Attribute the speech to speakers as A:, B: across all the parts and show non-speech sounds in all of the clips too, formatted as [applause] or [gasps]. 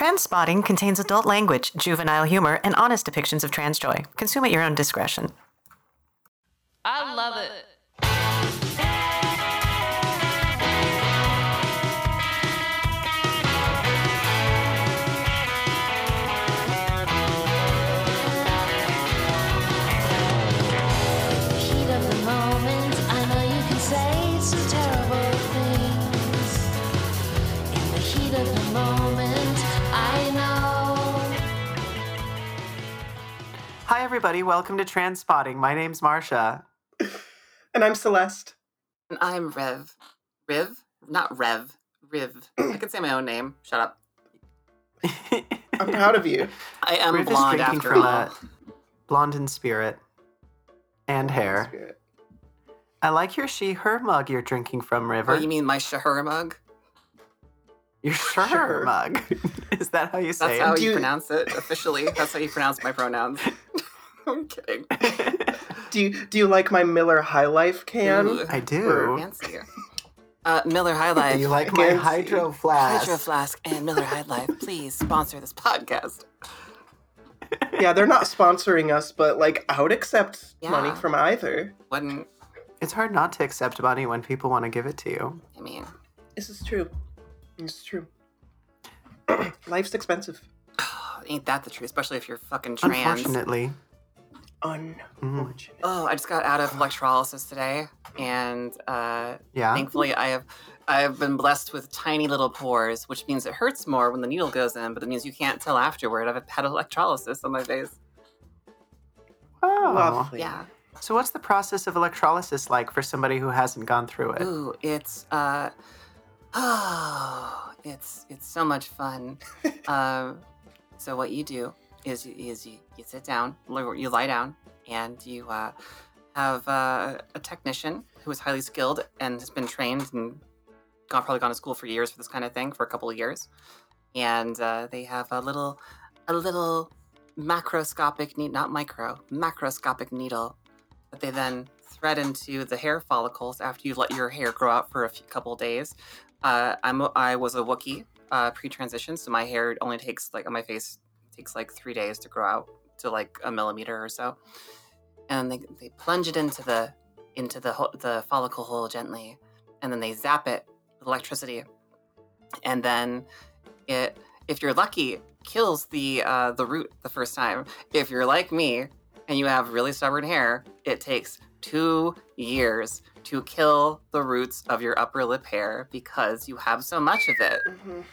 A: TransSpotting contains adult language, juvenile humor, and honest depictions of trans joy. Consume at your own discretion.
B: I love it.
A: Everybody. Welcome to TransSpotting. My name's Marsha.
C: And I'm Celeste.
B: And I'm Rev. Riv? Not Rev. Riv. I can say my own name. Shut up.
C: I'm proud of you.
B: I am
A: Riv is
B: blonde
A: drinking
B: after
A: from
B: all.
A: a blonde in spirit and hair.
C: Spirit.
A: I like your she her mug you're drinking from, River.
B: Oh, you mean my Shahur mug?
A: your sure
C: Sure.
A: mug. [laughs] is that how you say it?
B: That's how you
C: you-
B: pronounce it officially. That's how you pronounce my pronouns. [laughs] [laughs] I'm kidding.
C: Do you do you like my Miller High Life can?
B: Ooh,
A: I do. [laughs]
B: Fancy. Uh, Miller High Life.
A: Do you like my hydro flask?
B: Hydro Flask and Miller High Life, please sponsor this podcast.
C: Yeah, they're not sponsoring us, but like I would accept
B: Yeah.
C: money from either.
B: Wouldn't
A: It's hard not to accept money when people want to give it to you.
B: I mean?
C: This is true. This is true. [clears throat] Life's expensive. [sighs]
B: Ain't that the truth? Especially if you're fucking trans.
A: Unfortunately.
C: Unfortunate.
B: Oh, I just got out of electrolysis today, and uh,
A: Yeah.
B: thankfully, I have I have been blessed with tiny little pores, which means it hurts more when the needle goes in, but it means you can't tell afterward. I've had electrolysis on my face.
A: Oh.
C: Lovely.
B: Yeah.
A: So what's the process of electrolysis like for somebody who hasn't gone through it?
B: Ooh, it's uh, oh, [sighs] it's it's so much fun. um, [laughs] so what you do is is you, you sit down, you lie down, and you uh, have uh, a technician who is highly skilled and has been trained and gone probably gone to school for years for this kind of thing for a couple of years, and uh, they have a little a little macroscopic need not micro macroscopic needle that they then thread into the hair follicles after you let your hair grow out for a few, couple days. Uh, I'm I was a Wookiee uh, pre-transition, so my hair only takes like on my face takes like three days to grow out to like a millimeter or so, and they they plunge it into the into the the follicle hole gently, and then they zap it with electricity, and then it if you're lucky kills the uh, the root the first time. If you're like me and you have really stubborn hair, it takes two years to kill the roots of your upper lip hair because you have so much of it.
C: Mhm.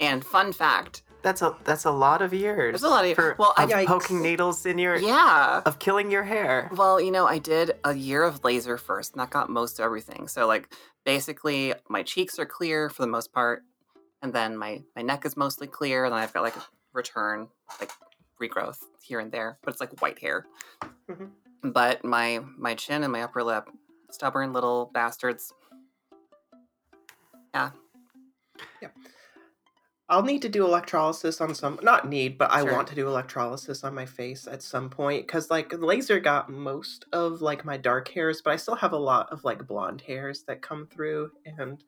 B: And fun fact,
A: That's a that's a lot of years.
B: There's a lot of-
A: for,
B: well, I-
A: of
C: Yikes.
A: poking needles in your
B: yeah.
A: of killing your hair.
B: Well, you know, I did a year of laser first, and that got most of everything. So, like, basically, my cheeks are clear for the most part, and then my my neck is mostly clear, and then I've got like a return, like regrowth here and there, but it's like white hair.
C: Mhm.
B: But my my chin and my upper lip, stubborn little bastards. Yeah.
C: Yeah, I'll need to do electrolysis on some not need, but I
B: Sure.
C: want to do electrolysis on my face at some point cuz like laser got most of like my dark hairs, but I still have a lot of like blonde hairs that come through and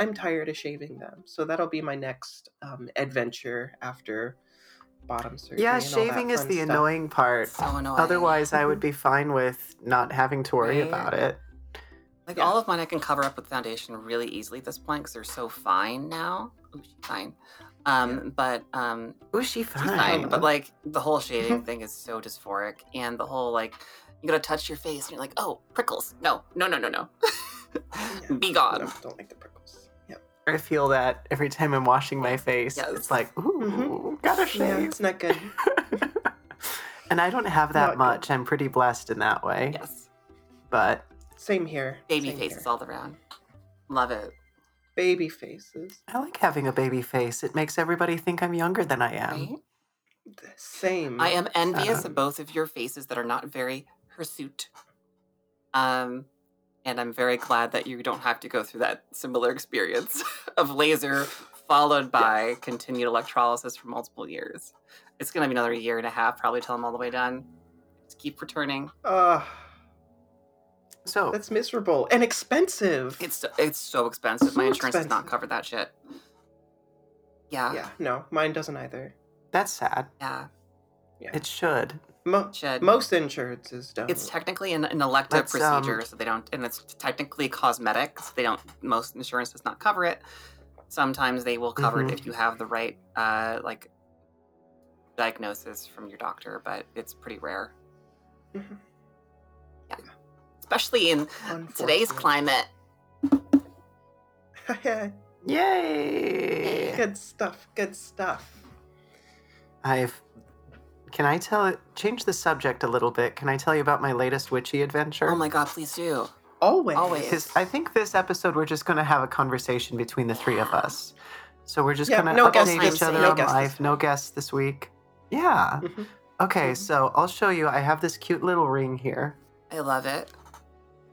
C: I'm tired of shaving them. So that'll be my next um, adventure after bottom surgery.
A: Yeah,
C: and all that
A: shaving is the
C: stuff.
A: annoying part.
B: so annoying.
A: Otherwise, I would [laughs] be fine with not having to worry
B: Right?
A: about it.
B: Like
C: Yeah.
B: all of mine, I can cover up with foundation really easily at this point because they're so fine now. Ooh, she's fine. Um, but um,
A: Oh, she
B: she's
A: fine.
B: fine. But like the whole shading thing is so dysphoric, and the whole like you gotta touch your face, and you're like, oh, prickles. No, no, no, no, no. [laughs] Be
C: I
B: gone.
C: don't, don't like the prickles. Yep.
A: I feel that every time I'm washing my face.
B: Yes.
A: It's like, ooh, gotta
C: Yeah, it's not good. [laughs]
A: and I don't have that
C: Not good.
A: much. I'm pretty blessed in that way.
B: Yes,
A: But
C: Same here.
B: baby
C: Same
B: faces
C: here.
B: all around. Love it.
C: Baby faces.
A: I like having a baby face. It makes everybody think I'm younger than I am.
B: Right?
C: Same.
B: I am envious
A: Um,
B: of both of your faces that are not very hirsute. Um, and I'm very glad that you don't have to go through that similar experience [laughs] of laser followed by continued electrolysis for multiple years. It's gonna be another year and a half probably till I'm all the way done. Just keep returning.
C: Ugh,
A: So
C: that's miserable and expensive.
B: It's so, it's so expensive. My
C: So
B: insurance does not
C: expensive.
B: cover that shit. Yeah.
C: Yeah, no, mine doesn't either.
A: That's sad.
B: Yeah. Yeah.
A: It should.
C: Mo-
B: Should.
C: most insurances don't.
B: It's technically an, an elective
A: Let's, um,
B: procedure, so they don't, and it's technically cosmetic. So they don't. Most insurance does not cover it. Sometimes they will cover
A: Mhm.
B: it if you have the right, uh, like, diagnosis from your doctor, but it's pretty rare.
C: Mhm.
B: Yeah, especially in today's climate. [laughs]
A: Yay!
C: good stuff. Good stuff.
A: I've. Can I tell it? change the subject a little bit? Can I tell you about my latest witchy adventure?
B: Oh my god, please do.
C: Always.
B: Always.
A: Because I think this episode we're just going to have a conversation between the three of [gasps] us. So we're just
C: Yeah,
A: going to
C: no
B: guests
A: update
B: this
A: each other
B: week. No
A: on
C: guests this
A: life. No guests this week. Yeah.
C: Mhm.
A: Okay,
C: Mhm.
A: so I'll show you. I have this cute little ring here.
B: I love it.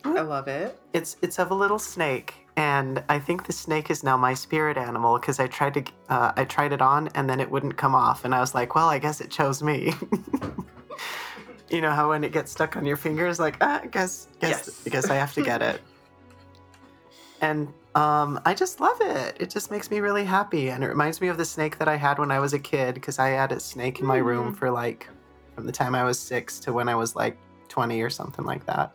C: I love it.
A: It's it's of a little snake, and I think the snake is now my spirit animal because I tried to uh, I tried it on and then it wouldn't come off, and I was like, well, I guess it chose me. [laughs] you know how when it gets stuck on your fingers, like ah, I guess guess
C: Yes.
A: I guess I have to get it. [laughs] and um, I just love it. It just makes me really happy, and it reminds me of the snake that I had when I was a kid because I had a snake in my room for like from the time I was six to when I was like twenty or something like that.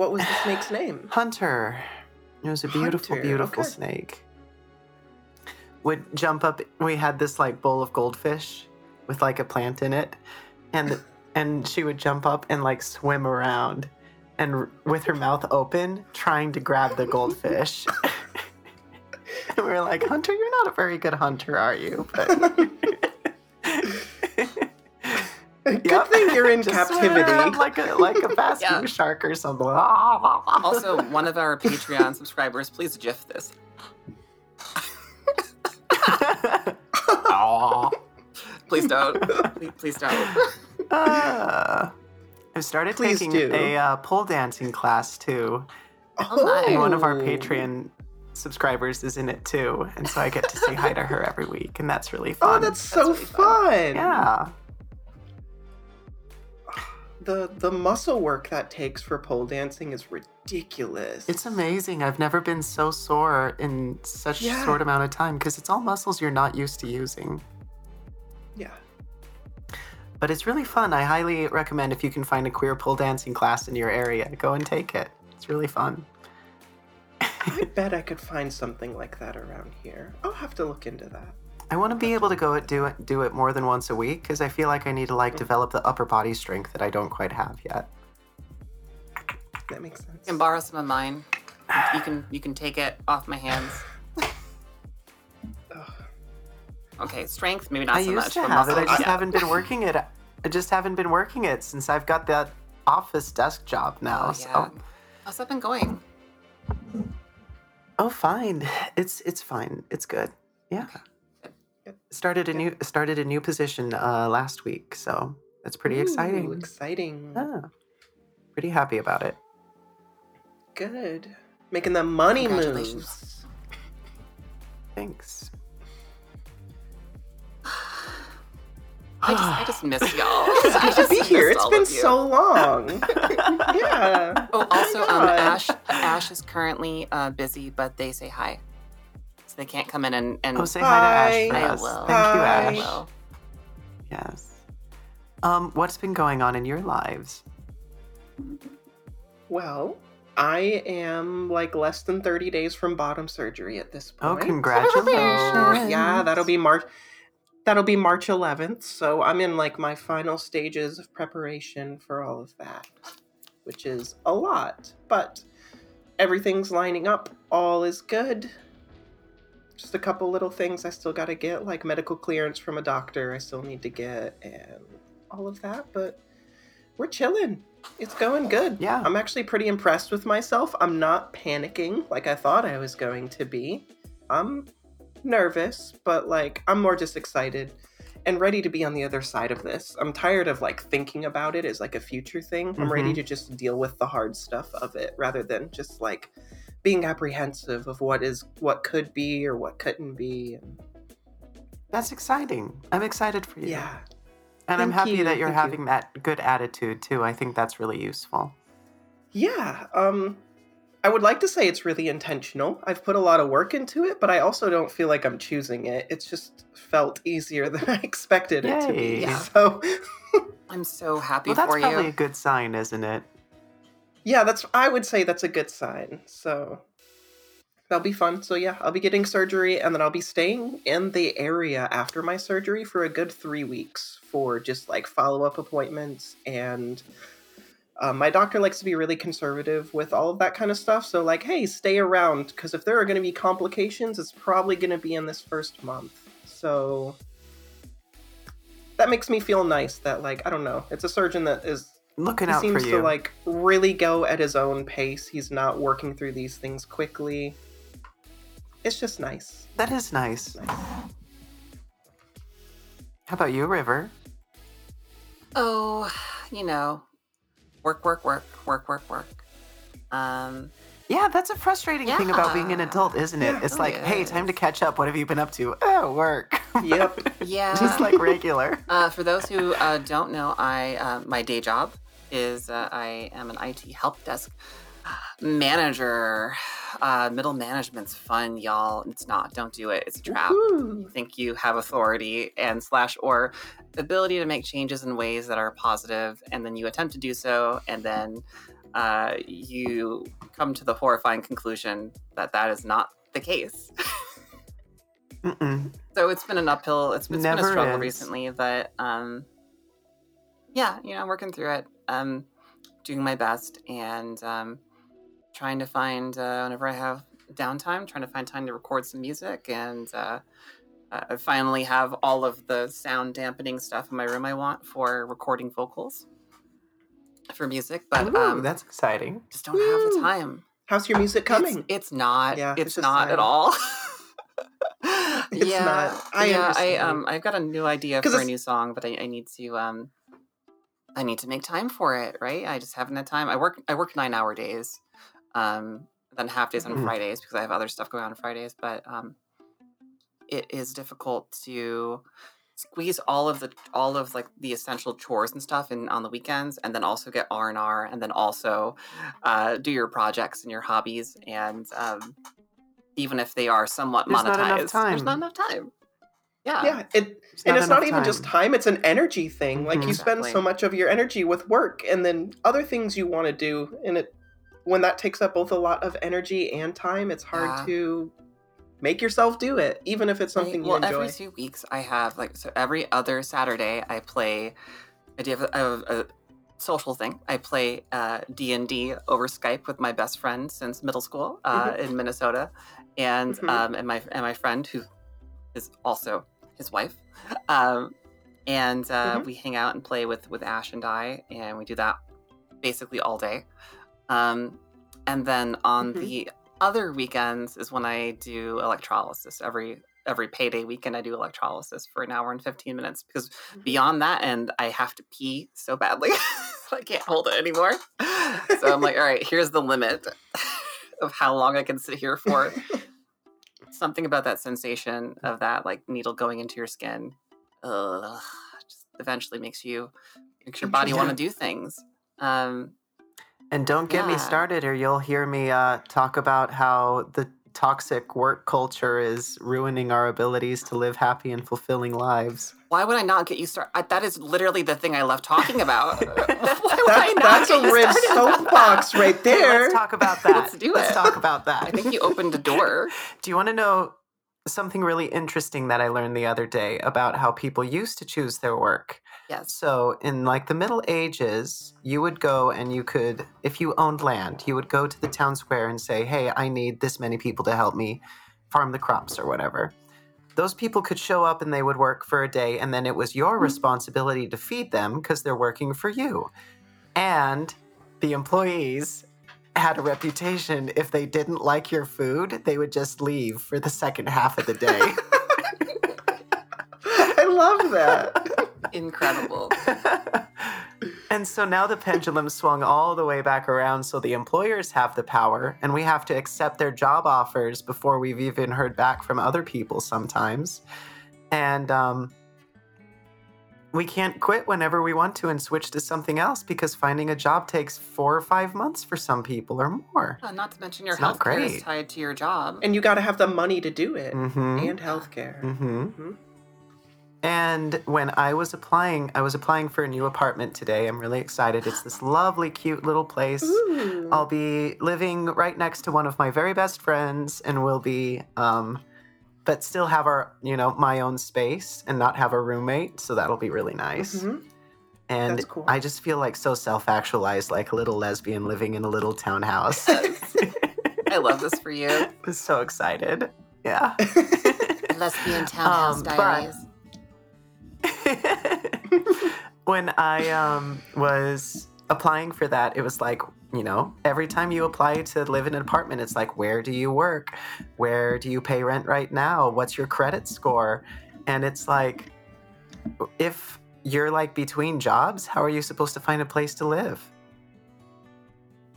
C: What was the snake's name?
A: Hunter. It was a beautiful,
C: Hunter,
A: beautiful
C: okay.
A: snake. Would jump up. We had this like bowl of goldfish with like a plant in it, and and she would jump up and like swim around, and with her mouth open, trying to grab the goldfish. [laughs] and we were like, Hunter, you're not a very good hunter, are you? But [laughs]
C: Good thing you're in [laughs]
A: Just swim around
C: captivity. [laughs]
A: like a like a [laughs] basking
B: Yeah.
A: shark or something.
B: Also, one of our Patreon subscribers, please GIF this.
A: Aw.
B: Please don't. please, please don't.
A: Uh, I started
C: Please
A: taking
C: do.
A: a uh, pole dancing class too,
B: Oh,
A: and one of our
C: Oh.
A: Patreon subscribers is in it too, and so I get to say hi to her every week, and that's really fun.
C: Oh,
A: fun.
C: that's so
B: really
C: fun.
A: yeah.
C: The the muscle work that takes for pole dancing is ridiculous.
A: It's amazing. I've never been so sore in such
C: Yeah.
A: short amount of time because it's all muscles you're not used to using.
C: Yeah.
A: But it's really fun. I highly recommend if you can find a queer pole dancing class in your area, go and take it. It's really fun.
C: I bet I could find something like that around here. I'll have to look into that.
A: I want to be able to go it, do it, do it more than once a week because I feel like I need to like mm. develop the upper body strength that I don't quite have yet.
C: That makes sense.
B: You can borrow some of mine. You can you can take it off my hands. [sighs] Okay, strength maybe not
A: I
B: so
A: used
B: much.
A: to
B: but
A: have it. I
B: muscle,
A: just
B: yeah.
A: haven't been working it. I just haven't been working it since I've got that office desk job now.
B: Oh, yeah.
A: So,
B: How's that been going?
A: oh, fine. It's it's fine. It's good. Yeah.
C: Good.
A: Started a new started a new position uh, last week, so that's pretty
C: Ooh,
A: exciting.
C: Exciting.
A: Yeah. Pretty happy about it.
C: Good. Making the money moves.
A: Thanks. [sighs]
B: I just I just miss [sighs] y'all.
C: It's [laughs]
B: I
C: good to be here. It's
B: all
C: been so long. [laughs] yeah.
B: Oh, also, um, Ash Ash is currently uh, busy, but they say hi, so they can't come in and and
A: Oh, say hi to Ash for
B: I
A: us.
B: will.
A: Thank you,
C: Hi.
B: I
A: Ash.
B: will.
A: Yes. Um, what's been going on in your lives?
C: Well, I am like less than 30 days from bottom surgery at this point.
A: Oh, congratulations!
C: Yeah, that'll be March. That'll be March 11th. So I'm in like my final stages of preparation for all of that, which is a lot, but everything's lining up. All is good. Just a couple little things I still got to get, like medical clearance from a doctor I still need to get, and all of that. But we're chilling. It's going good.
A: Yeah.
C: I'm actually pretty impressed with myself. I'm not panicking like I thought I was going to be. I'm nervous, but like I'm more just excited and ready to be on the other side of this. I'm tired of like thinking about it as like a future thing. I'm ready
A: Mhm.
C: to just deal with the hard stuff of it rather than just like being apprehensive of what is what could be or what couldn't be. And
A: That's exciting. I'm excited for you.
C: yeah.
A: And I'm happy
C: you,
A: that you're
C: thank you.
A: having that good attitude too. I think that's really useful.
C: Yeah. Um I would like to say it's really intentional. I've put a lot of work into it, but I also don't feel like I'm choosing it. It's just felt easier [laughs] than I expected it to be.
B: Yeah.
C: So, [laughs]
B: I'm so happy
A: Well, that's probably a good sign, isn't it?
C: Yeah, that's I would say that's a good sign. So, that'll be fun. So, yeah, I'll be getting surgery and then I'll be staying in the area after my surgery for a good 3 weeks for just like follow-up appointments and um, my doctor likes to be really conservative with all of that kind of stuff. So, like, hey, stay around because if there are going to be complications, it's probably going to be in this first month. So, that makes me feel nice that, like, I don't know, it's a surgeon that is,
A: Looking
C: he
A: out for
C: seems
A: you.
C: to, like, really go at his own pace. He's not working through these things quickly. It's just nice.
A: that is nice.
C: Nice.
A: How about you, River?
B: Oh, you know, work, work, work, work, work, work. Um,
A: Yeah, that's a frustrating thing about being an adult, isn't it?
C: Yeah.
A: It's
B: Oh,
A: like, hey,
B: yes.
A: time to catch up. What have you been up to? Oh, work.
C: Yep.
B: yeah. [laughs]
A: Just like regular.
B: Uh, for those who uh, don't know, I uh, my day job is uh, I am an IT help desk manager. Uh, middle management's fun, y'all. It's not. Don't do it. It's a trap.
C: Woohoo.
B: You think you have authority and slash or ability to make changes in ways that are positive, and then you attempt to do so, and then uh, you come to the horrifying conclusion that that is not the case. So it's been an uphill. It's, it's been a struggle
A: is.
B: recently, but um, yeah, you know, I'm working through it. Um, doing my best and um, trying to find uh, whenever I have downtime, trying to find time to record some music, and uh, I finally have all of the sound dampening stuff in my room I want for recording vocals for music, but
A: Ooh,
B: um,
A: that's exciting.
B: just don't have the time.
C: How's your music coming?
B: It's, it's not.
C: Yeah,
B: it's, not at all. [laughs]
C: It's
B: yeah,
C: not. I
B: yeah. I um, I've got a new idea for a new song, but I, I need to um, I need to make time for it. Right? I just haven't had time. I work. I work nine hour days, um, then half days on
A: Mhm.
B: Fridays because I have other stuff going on Fridays. But um, it is difficult to squeeze all of the all of like the essential chores and stuff in on the weekends and then also get r&r and then also uh, do your projects and your hobbies and um, even if they are somewhat
A: There's
B: monetized
A: not
B: there's not enough time yeah
C: yeah, it
A: It's
C: and it's not
A: enough
C: even just time. it's an energy thing like
A: Mhm.
C: you spend so much of your energy with work and then other things you want to do and it when that takes up both a lot of energy and time it's hard
B: Yeah.
C: to make yourself do it even if it's
B: Right,
C: something you
B: well
C: enjoy.
B: every two weeks i have like so every other saturday i play i do have a, I have a social thing. I play uh, d&d over skype with my best friend since middle school uh, in minnesota and
C: Mhm.
B: um, and my and my friend who is also his wife um, and uh,
C: Mhm.
B: we hang out and play with with ash and i and we do that basically all day um, and then on
C: Mhm.
B: the other weekends is when I do electrolysis. Every every payday weekend, I do electrolysis for an hour and fifteen minutes because beyond that end, I have to pee so badly [laughs] I can't hold it anymore. So I'm like, [laughs] all right, here's the limit of how long I can sit here for. [laughs] Something about that sensation of that like needle going into your skin, ugh, just eventually makes you makes your body want to do things. Um,
A: And don't get me started, or you'll hear me uh, talk about how the toxic work culture is ruining our abilities to live happy and fulfilling lives.
B: Why would I not get you started? That is literally the thing I love talking [laughs] about. Why would [laughs] I not
C: that's
B: get
C: a rib soapbox right
A: Hey,
C: there
A: let's talk about that.
B: Let's do
A: Let's
B: it.
A: talk about that.
B: I think you opened a door. [laughs]
A: Do you want to know something really interesting that I learned the other day about how people used to choose their work?
B: Yes.
A: So, in like the Middle Ages, you would go and you could, if you owned land, you would go to the town square and say, Hey, I need this many people to help me farm the crops or whatever. Those people could show up and they would work for a day, and then it was your mm-hmm. responsibility to feed them because they're working for you. And the employees had a reputation if they didn't like your food, they would just leave for the second half of the day. [laughs]
C: i love that [laughs]
B: Incredible. [laughs]
A: and so now the pendulum swung all the way back around, so the employers have the power, and we have to accept their job offers before we've even heard back from other people sometimes. And um, we can't quit whenever we want to and switch to something else because finding a job takes four or five months for some people or more.
B: Uh, not to mention your
A: It's
B: health care is tied to your job.
C: And you got to have the money to do it
A: Mm-hmm.
C: and healthcare.
A: Mm-hmm.
C: Mhm.
A: And when I was applying, I was applying for a new apartment today. I'm really excited. It's this [gasps] lovely, cute little place.
C: Ooh.
A: I'll be living right next to one of my very best friends, and we'll be, um, but still have our, you know, my own space and not have a roommate. So that'll be really nice.
C: Mhm.
A: And
C: That's cool.
A: I just feel like so self-actualized, like a little lesbian living in a little townhouse. [laughs]
B: I love this for you.
A: I'm [laughs] so excited. Yeah. [laughs]
B: Lesbian townhouse
A: Um, but-
B: diaries. [laughs]
A: when I um, was applying for that, it was like, you know, every time you apply to live in an apartment, it's like, where do you work? Where do you pay rent right now? What's your credit score? And it's like, if you're like between jobs, how are you supposed to find a place to live?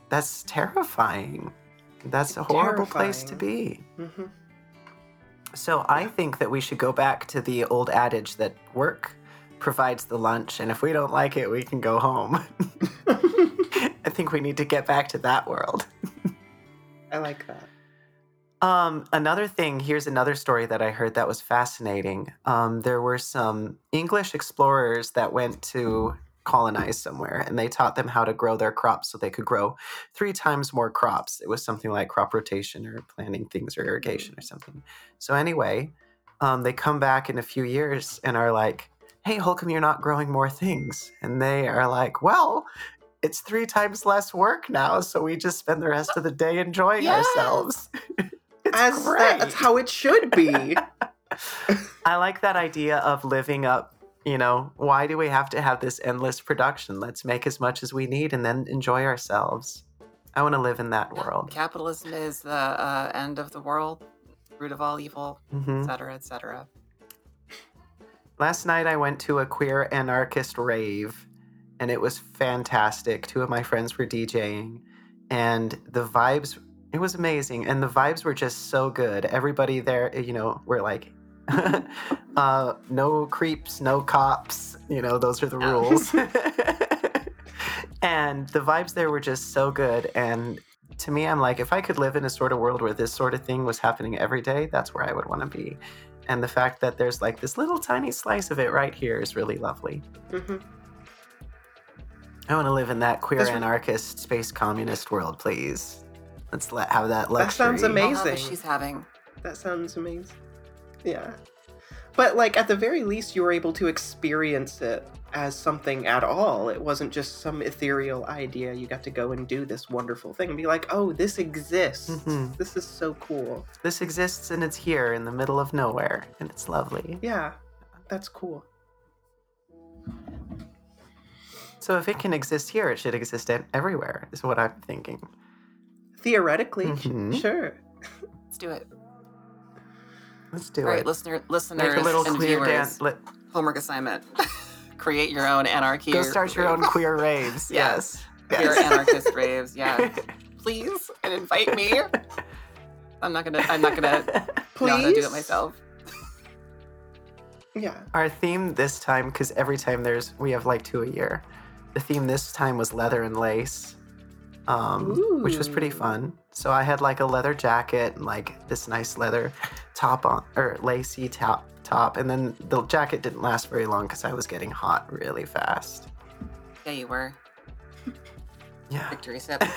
A: That's terrifying. That's a horrible place to be.
C: Mhm.
A: So I think that we should go back to the old adage that work provides the lunch, and if we don't like it, we can go home. [laughs] I think we need to get back to that world.
C: I like that.
A: Um, another thing, here's another story that I heard that was fascinating. Um, there were some English explorers that went to colonize somewhere and they taught them how to grow their crops so they could grow three times more crops. It was something like crop rotation or planting things or irrigation or something. So, anyway, um, they come back in a few years and are like, hey, Holcomb, you're not growing more things? And they are like, well, it's three times less work now, so we just spend the rest of the day enjoying
B: Yes. [laughs]
A: ourselves.
C: As
A: great.
C: that, that's how it should be. [laughs]
A: I like that idea of living up. You know, why do we have to have this endless production? Let's make as much as we need and then enjoy ourselves. I want to live in that world.
B: Capitalism is the uh, end of the world, root of all evil,
A: hmm
B: etc., etc.
A: Last night I went to a queer anarchist rave and it was fantastic. Two of my friends were DJing and the vibes it was amazing and the vibes were just so good. Everybody there, you know, were like [laughs] uh no creeps, no cops, you know, those are the
B: Yeah.
A: rules. [laughs] [laughs] and the vibes there were just so good and to me I'm like if I could live in a sort of world where this sort of thing was happening every day, that's where I would want to be and the fact that there's like this little tiny slice of it right here is really lovely.
C: Mhm.
A: I want to live in that queer
C: That's-
A: anarchist space communist world, please. Let's let have that luxury.
C: That sounds amazing.
B: she's having.
C: That sounds amazing. Yeah. But like at the very least you were able to experience it as something at all. It wasn't just some ethereal idea. You got to go and do this wonderful thing and be like, "Oh, this exists.
A: Mhm.
C: This is so cool."
A: This exists and it's here in the middle of nowhere, and it's lovely.
C: Yeah. That's cool.
A: So if it can exist here, it should exist e- everywhere. Is what I'm thinking.
C: Theoretically,
A: Mhm.
C: sure.
B: Let's do it.
A: Let's do
B: All right,
A: it.
B: listener,
A: Make
B: listeners,
A: a little
B: and
A: queer
B: viewers,
A: dance. Let,
B: homework assignment. [laughs] Create your own anarchy.
A: go start your own queer [laughs] raves.
B: Yeah.
A: Yes.
B: Queer anarchist raves. [laughs] Yeah, please, and invite me. I'm not gonna. I'm not gonna. know how to do it myself.
C: Yeah.
A: Our theme this time, because every time there's we have like two a year. The theme this time was leather and lace, um, which was pretty fun. So I had like a leather jacket and like this nice leather top on or lacy top top, and then the jacket didn't last very long because I was getting hot really fast.
B: Yeah, you were.
A: Yeah.
B: Victory sip.
C: Um,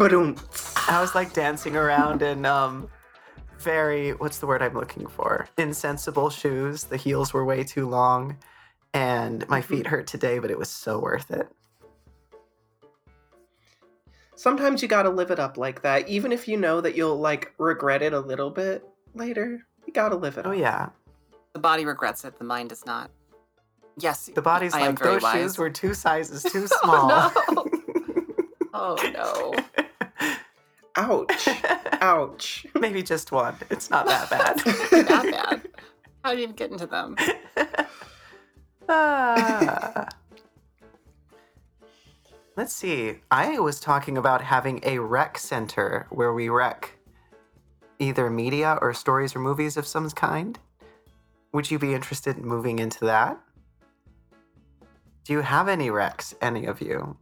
C: [laughs]
A: I was like dancing around in um very what's the word I'm looking for? Insensible shoes. The heels were way too long and my feet hurt today, but it was so worth it.
C: Sometimes you got to live it up like that even if you know that you'll like regret it a little bit later. You got to live it
A: Oh
C: up.
A: yeah.
B: The body regrets it. The mind does not. Yes.
A: The body's
B: I am
A: like
B: very
A: those
B: wise.
A: shoes were two sizes [laughs] too small.
B: Oh no. [laughs] [laughs]
C: Ouch. Ouch.
A: Maybe just one. It's not that bad.
B: Not bad. How do you even get into them?
A: Ah. Let's see. I was talking about having a rec center where we rec either media or stories or movies of some kind. would you be interested in moving into that? Do you have any Rex, any of you?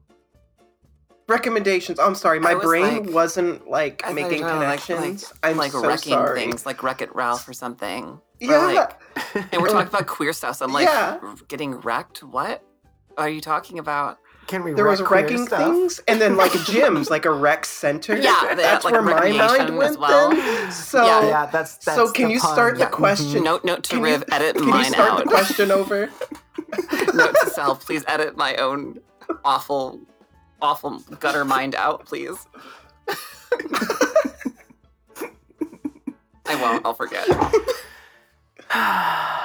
C: Recommendations. I'm sorry, my
B: I was
C: brain
B: like-
C: wasn't like
B: I thought
C: making
B: you were talking like-
C: connections.
B: like,
C: I'm
B: like
C: so
B: wrecking
C: sorry.
B: things, like Wreck It Ralph or something. Or
C: Yeah.
B: like, [laughs] and we're talking about queer stuff. So I'm like,
C: Yeah.
B: getting wrecked. What are you talking about?
A: Can we
C: there was
A: wreck queer
C: wrecking
A: stuff?
C: things, and then like gyms, like a rec center.
B: Yeah, they
C: that's
B: had, like,
C: where my mind went.
B: well.
C: Then. So,
B: Yeah.
A: Yeah, that's, that's
C: so can
A: the
C: you
A: pun.
C: start the
A: Yeah.
C: question?
B: Note, note to
C: Can
B: Riv,
C: you,
B: edit
C: can
B: mine
C: you start
B: out.
C: the question [laughs] over?
B: note to self, please edit my own awful, awful gutter mind out, please. [laughs] I won't. I'll forget. [sighs] [sighs] [laughs]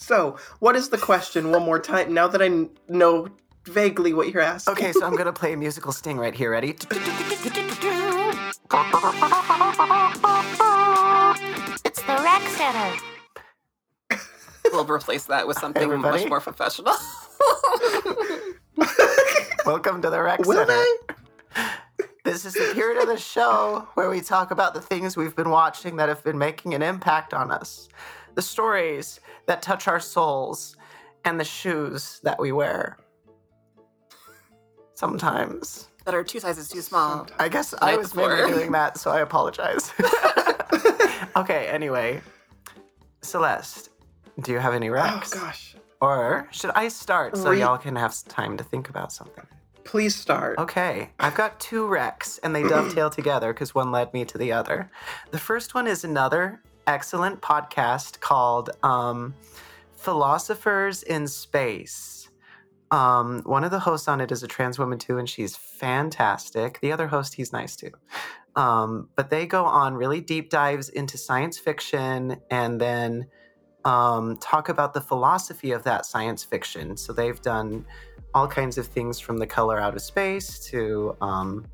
C: So, what is the question? One more time. Now that I know vaguely what you're asking.
A: Okay, so I'm gonna play a musical sting right here. Ready?
D: It's the rec center.
B: We'll replace that with something
A: Everybody?
B: much more professional. [laughs]
A: Welcome to the Rex
C: Will
A: Center.
C: they?
A: This is the period of the show where we talk about the things we've been watching that have been making an impact on us, the stories that touch our souls, and the shoes that we wear. Sometimes.
B: that are two sizes too small.
A: I guess I
B: Night
A: was maybe doing [laughs] that, so I apologize. [laughs] okay, anyway. Celeste, do you have any
C: Oh gosh.
A: Or should I start so
C: Re-
A: y'all can have time to think about something?
C: Please start.
A: Okay, I've got two recs and they dovetail together because one led me to the other. The first one is another excellent podcast called um, Philosophers in Space. Um, one of the hosts on it is a trans woman too, and she's fantastic. The other host, he's nice too. Um, but they go on really deep dives into science fiction and then um, talk about the philosophy of that science fiction. So they've done all kinds of things from the color out of space to um,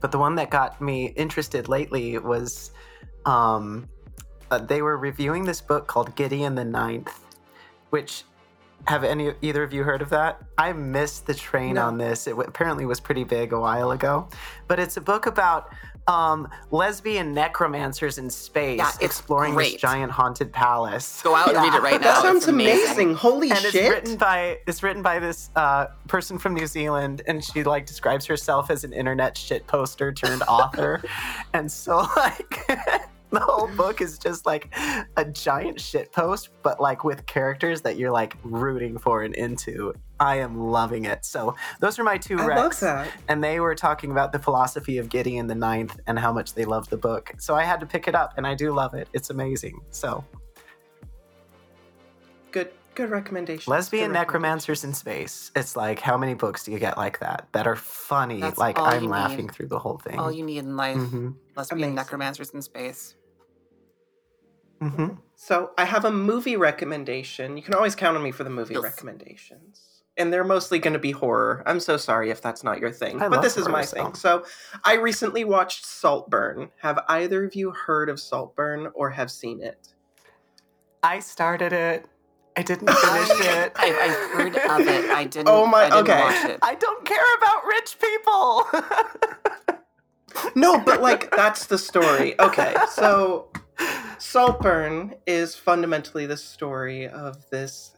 A: but the one that got me interested lately was um, uh, they were reviewing this book called gideon the ninth which have any either of you heard of that i missed the train
C: No.
A: on this it w- apparently was pretty big a while ago but it's a book about um, lesbian necromancers in space
B: Yeah, it's
A: exploring this giant haunted palace
B: Go out and read it right now.
C: That sounds
B: amazing.
C: amazing. Holy
A: and
C: shit.
A: it's written by it's written by this uh, person from New Zealand, and she like describes herself as an internet shit poster turned author, [laughs] and so like [laughs] the whole book is just like a giant shit post, but like with characters that you're like rooting for and into. I am loving it. So those are my two
C: I
A: recs,
C: love that.
A: and they were talking about the philosophy of Gideon the Ninth and how much they love the book. So I had to pick it up, and I do love it. It's amazing. So
C: Good good recommendation.
A: Lesbian necromancers in space. It's like how many books do you get like that that are funny?
B: That's
A: like I'm laughing
B: need.
A: through the whole thing.
B: All you need in life.
A: hmm
B: Lesbian
C: Amazing.
B: necromancers in space.
A: Hmm
C: So I have a movie recommendation. You can always count on me for the movie
B: Yes.
C: recommendations. And they're mostly going to be horror. I'm so sorry if that's not your thing,
A: I
C: but this is my
A: so.
C: thing. So I recently watched Saltburn. Have either of you heard of Saltburn or have seen it?
A: I started it. I didn't [laughs] finish it.
B: I, I've heard of it. I [laughs] didn't.
C: Oh my-
B: I didn't
C: okay.
B: watch it.
A: I don't care about rich people. [laughs]
C: No, but like that's the story. Okay, so Saltburn is fundamentally the story of this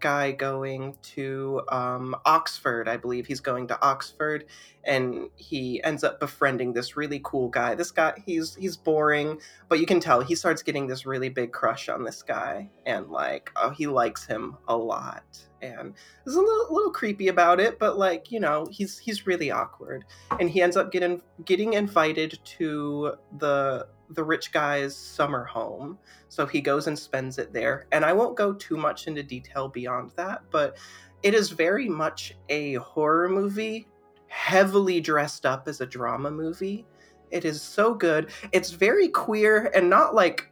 C: guy going to um, Oxford. I believe he's going to Oxford, and he ends up befriending this really cool guy. This guy, he's he's boring, but you can tell he starts getting this really big crush on this guy, and like oh, he likes him a lot. And there's a little, little creepy about it, but like you know, he's he's really awkward, and he ends up getting getting invited to the the rich guy's summer home so he goes and spends it there. And I won't go too much into detail beyond that, but it is very much a horror movie, heavily dressed up as a drama movie. It is so good. It's very queer and not like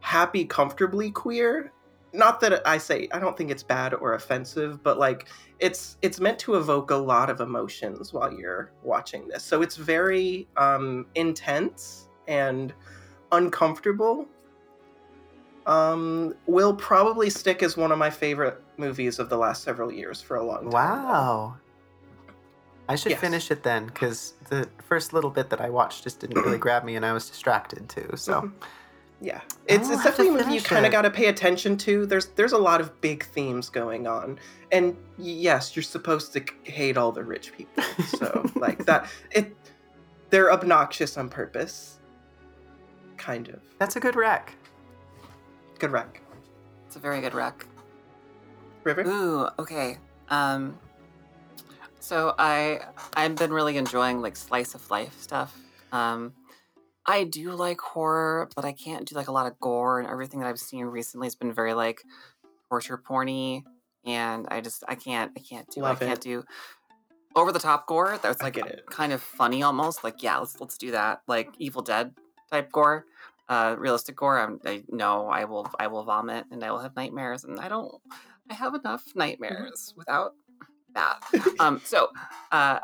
C: happy, comfortably queer. Not that I say I don't think it's bad or offensive, but like it's it's meant to evoke a lot of emotions while you're watching this. So it's very um intense and uncomfortable um, will probably stick as one of my favorite movies of the last several years for a long time.
A: wow. I should
C: Yes.
A: finish it then because the first little bit that I watched just didn't really [clears throat] grab me and I was distracted too. So
C: Mhm. Yeah, it's, it's definitely a movie you kind of got to pay attention to. There's there's a lot of big themes going on, and yes, you're supposed to hate all the rich people. So [laughs] like that, it they're obnoxious on purpose. Kind of
A: That's a good rec.
C: good rec.
B: It's a very good rec.
C: River.
B: Ooh, okay. Um, so I I've been really enjoying like slice of life stuff. Um, I do like horror, but I can't do like a lot of gore and everything that I've seen recently has been very like torture porny, and I just I can't I can't do
C: Love
B: I can't
C: it.
B: do over the top gore. That's
C: I
B: like kind of funny almost. Like yeah, let's let's do that. Like Evil Dead type gore. Uh, realistic gore. I'm, I no, I will I will vomit and I will have nightmares, and I don't. I have enough nightmares without that. [laughs] Um, so uh,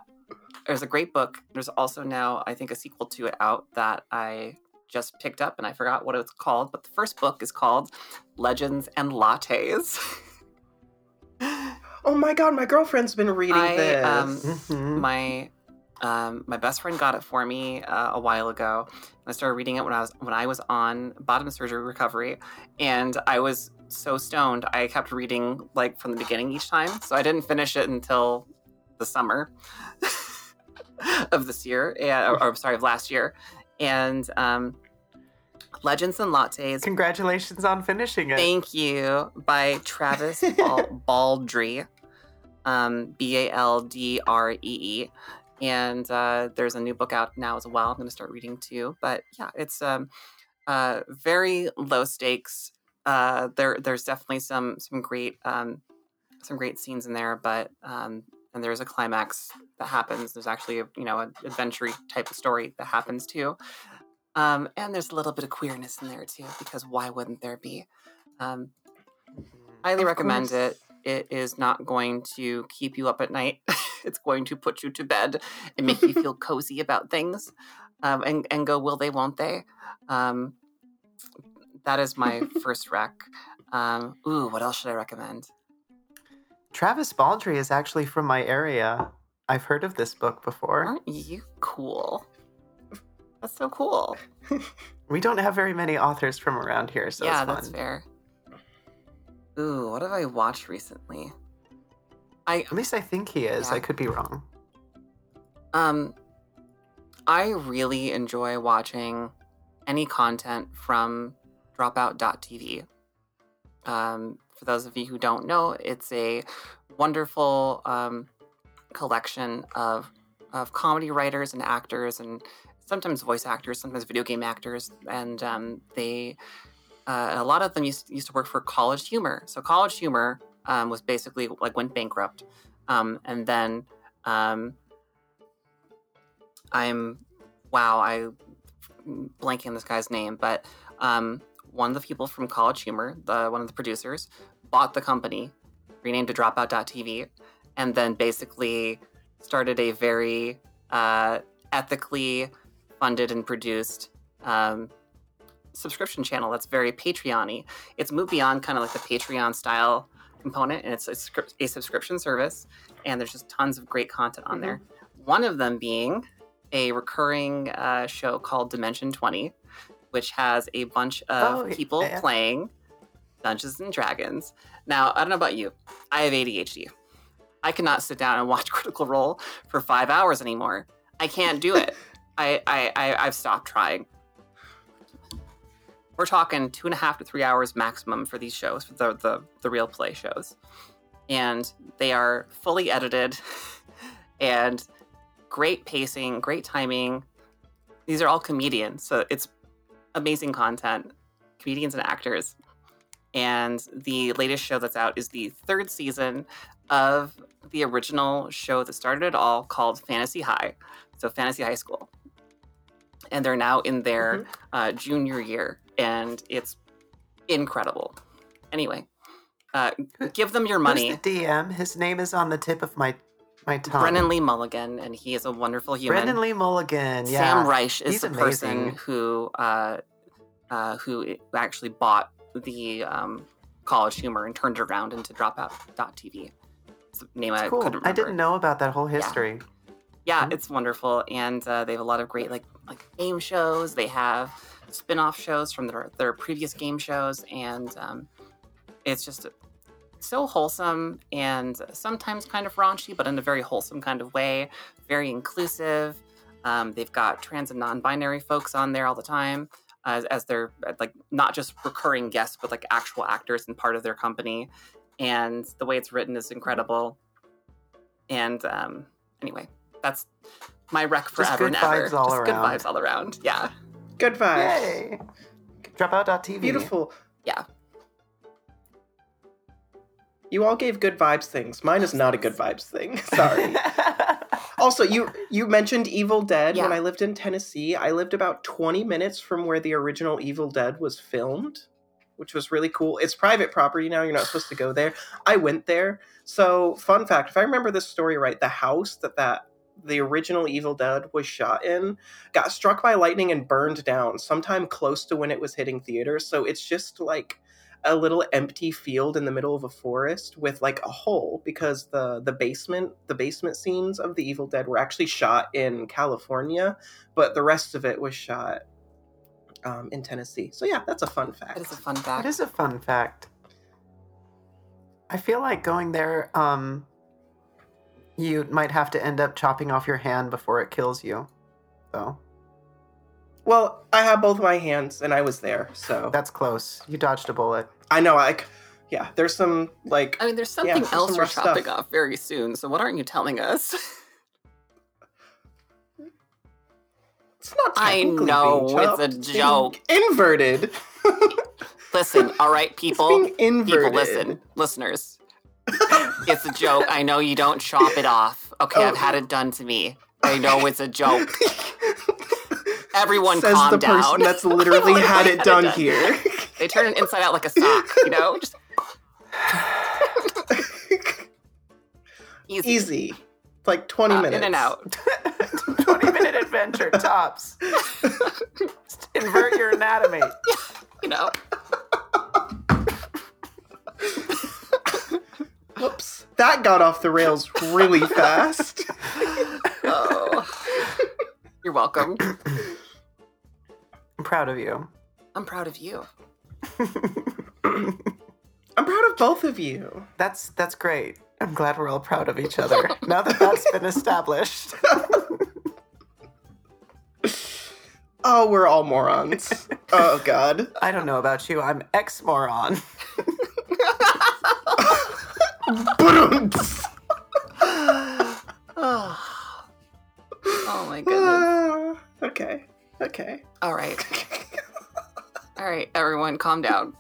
B: there's a great book. There's also now, I think, a sequel to it out that I just picked up and I forgot what it's called. But the first book is called Legends and Lattes. [laughs]
C: Oh my god, my girlfriend's been reading
B: I,
C: this.
B: um,
A: Mhm.
B: my um, my best friend got it for me uh, a while ago. I started reading it when I was when I was on bottom surgery recovery, and I was so stoned. I kept reading like from the beginning each time, so I didn't finish it until the summer [laughs] of this year, yeah, or, or sorry, of last year. And um, Legends and Lattes
A: Congratulations on finishing it.
B: Thank you by Travis Bal- [laughs] Baldree, um, B A L D R E E, and uh, there's a new book out now as well. I'm going to start reading too. But yeah, it's um, uh, very low stakes. Uh, there, there's definitely some some great um, some great scenes in there, but um, and there's a climax that happens. There's actually a you know an adventure type of story that happens too. Um, and there's a little bit of queerness in there too, because why wouldn't there be? Um, highly
C: Of
B: recommend
C: course.
B: it. It is not going to keep you up at night. [laughs] it's going to put you to bed and make you feel [laughs] cozy about things, um, and and go will they won't they? Um, that is my [laughs] first rec. Um, ooh, what else should I recommend?
A: Travis Baldree is actually from my area. I've heard of this book before.
B: Aren't you cool? That's so cool.
A: We don't have very many authors from around here, so
B: yeah,
A: it's fun.
B: that's fair. Ooh, what have I watched recently? I
A: At least I think he is.
B: Yeah.
A: I could be wrong.
B: Um, I really enjoy watching any content from Dropout.tv. Um, for those of you who don't know, it's a wonderful um, collection of of comedy writers and actors, and sometimes voice actors, sometimes video game actors, and um, they uh, a lot of them used, used to work for College Humor. So College Humor um, was basically like went bankrupt, um, and then um, I'm wow, I blanking on this guy's name, but um, one of the people from College Humor, the one of the producers, bought the company, renamed to Dropout.tv, and then basically started a very uh, ethically funded and produced um, subscription channel that's very Patreon-y. It's moved beyond kind of like the Patreon style component, and it's a, a subscription service, and there's just tons of great content on there. One of them being a recurring uh, show called Dimension 20, which has a bunch of
A: Oh,
B: people
A: yeah.
B: playing Dungeons and Dragons. Now, I don't know about you. I have ADHD. I cannot sit down and [laughs] watch Critical Role for five hours anymore. I can't do it. [laughs] I, I, I, I've stopped trying. We're talking two and a half to three hours maximum for these shows, for the, the, the real play shows. And they are fully edited [laughs] and great pacing, great timing. These are all comedians, so it's amazing content, comedians and actors. And the latest show that's out is the third season of the original show that started it all called Fantasy High. So, Fantasy High School. And they're now in their uh, junior year, and it's incredible. Anyway, uh, give them your money.
A: Who's the DM? His name is on the tip of my my tongue.
B: Brennan Lee Mulligan, and he is a wonderful human.
A: Brennan Lee Mulligan. Yeah.
B: Sam Reich is
A: He's
B: the person who uh, uh, who actually bought the um, College Humor and turned it around into Dropout.tv. It's name I
A: cool.
B: couldn't remember.
A: I didn't know about that whole history.
B: Yeah,
A: Mhm.
B: it's wonderful, and uh, they have a lot of great like like game shows. They have spin-off shows from their their previous game shows, and um, it's just so wholesome and sometimes kind of raunchy, but in a very wholesome kind of way. Very inclusive. Um, they've got trans and non-binary folks on there all the time as, as they're like not just recurring guests, but like actual actors and part of their company. And the way it's written is incredible. And um, anyway, that's my rec
A: Just
B: forever
A: good
B: and ever.
A: vibes all
B: just good vibes all around. Yeah.
C: Good vibes.
A: Yay! Dropout.tv.
C: Beautiful.
B: Yeah.
C: You all gave good vibes things. Mine is not a good vibes thing. [laughs] Sorry. [laughs] also, you you mentioned Evil Dead. When I lived in Tennessee, I lived about 20 minutes from where the original Evil Dead was filmed, which was really cool. It's private property now. You're not supposed to go there. I went there. So, fun fact, if I remember this story right, the house that that the original Evil Dead was shot in got struck by lightning and burned down sometime close to when it was hitting theaters. So, it's just like a little empty field in the middle of a forest with like a hole because the the basement the basement scenes of the Evil Dead were actually shot in California, but the rest of it was shot um, in Tennessee. So yeah, that's a fun fact.
B: That is a fun fact.
A: is a fun fact. I feel like going there, um, you might have to end up chopping off your hand before it kills you. So
C: well, I have both my hands and I was there, so
A: that's close. You dodged a bullet.
C: I know. Like, yeah, there's some like
B: I mean, there's
C: Yeah,
B: something
C: there's
B: else
C: some
B: we're chopping
C: stuff.
B: off very soon. So what aren't you telling us?
C: it's not.
B: I
C: technically
B: know,
C: being
B: it's
C: chopped,
B: a
C: being
B: joke.
C: Inverted. [laughs]
B: listen, all right,
C: It's
B: people.
C: being inverted.
B: People, listen, listeners. It's a joke. I know you don't chop it off. Okay,
C: Oh.
B: I've had it done to me. I know it's a joke. Everyone
C: Says
B: calm
C: the
B: down.
C: person that's [laughs] literally had it done
B: done.
C: here.
B: They turn it inside out like a sock, you know? [laughs] Just easy.
C: Easy. Like 20
B: Uh,
C: minutes.
B: in and out. [laughs]
A: 20 minute adventure tops. Just invert your anatomy.
B: You know.
C: Whoops. That got off the rails really [laughs] fast.
B: Oh. You're welcome.
A: I'm proud of you.
B: I'm proud of you. [laughs]
C: I'm proud of both of you.
A: That's that's great. I'm glad we're all proud of each other. Now that that's been established. [laughs]
C: Oh, we're all morons. oh, God.
A: I don't know about you. I'm ex moron.
C: Ba-dum-ts.
B: Oh. oh my goodness. [sighs]
C: Okay. Okay.
B: All right. All right, everyone, calm down.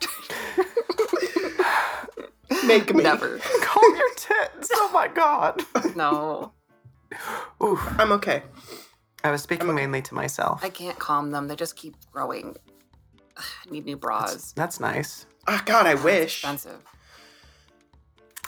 C: Make me.
B: Never.
A: Calm your tits. Oh my god.
B: No.
A: Oof.
C: I'm okay.
A: I was speaking mainly to myself.
B: I can't calm them. They just keep growing. I need new bras.
A: That's nice.
C: Oh, God, I
B: It's
C: wish.
B: expensive.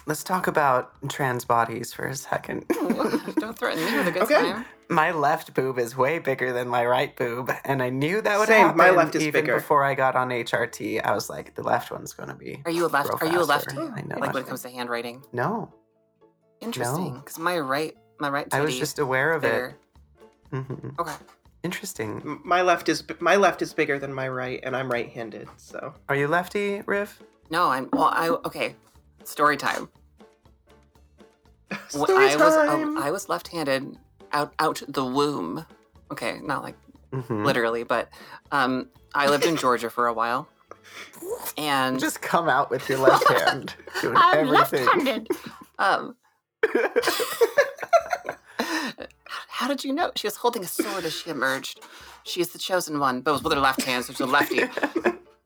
A: Let's talk about trans bodies for a second. [laughs]
B: Don't threaten me with a good
C: Okay.
B: time.
A: my left boob is way bigger than my right boob, and I knew that would
C: Same,
A: happen.
C: my left is
A: even
C: bigger.
A: before I got on HRT. I was like, the left one's going to be.
B: Are you a left? Are you a
A: faster.
B: lefty?
A: I know.
B: Like when it comes to handwriting.
A: no,
B: Interesting.
A: No.
B: Because my right, my right
A: I was just aware of
B: bigger.
A: it. hmm
B: Okay.
A: Interesting.
C: My left is my left is bigger than my right, and I'm right-handed. So
A: Are you lefty, Riv?
B: No, I'm. Well, I okay. Story time. Wh-
C: story
B: I was um, I was left-handed out out the womb. Okay, not like
A: hmm
B: literally, but um, I lived in Georgia for a while, and
A: Just come out with your left hand [laughs] doing
B: I'm
A: everything.
B: left-handed. Um, how did you know? She was holding a sword as she emerged. She is the chosen one, but it was with her left hand, so she's a lefty. [laughs]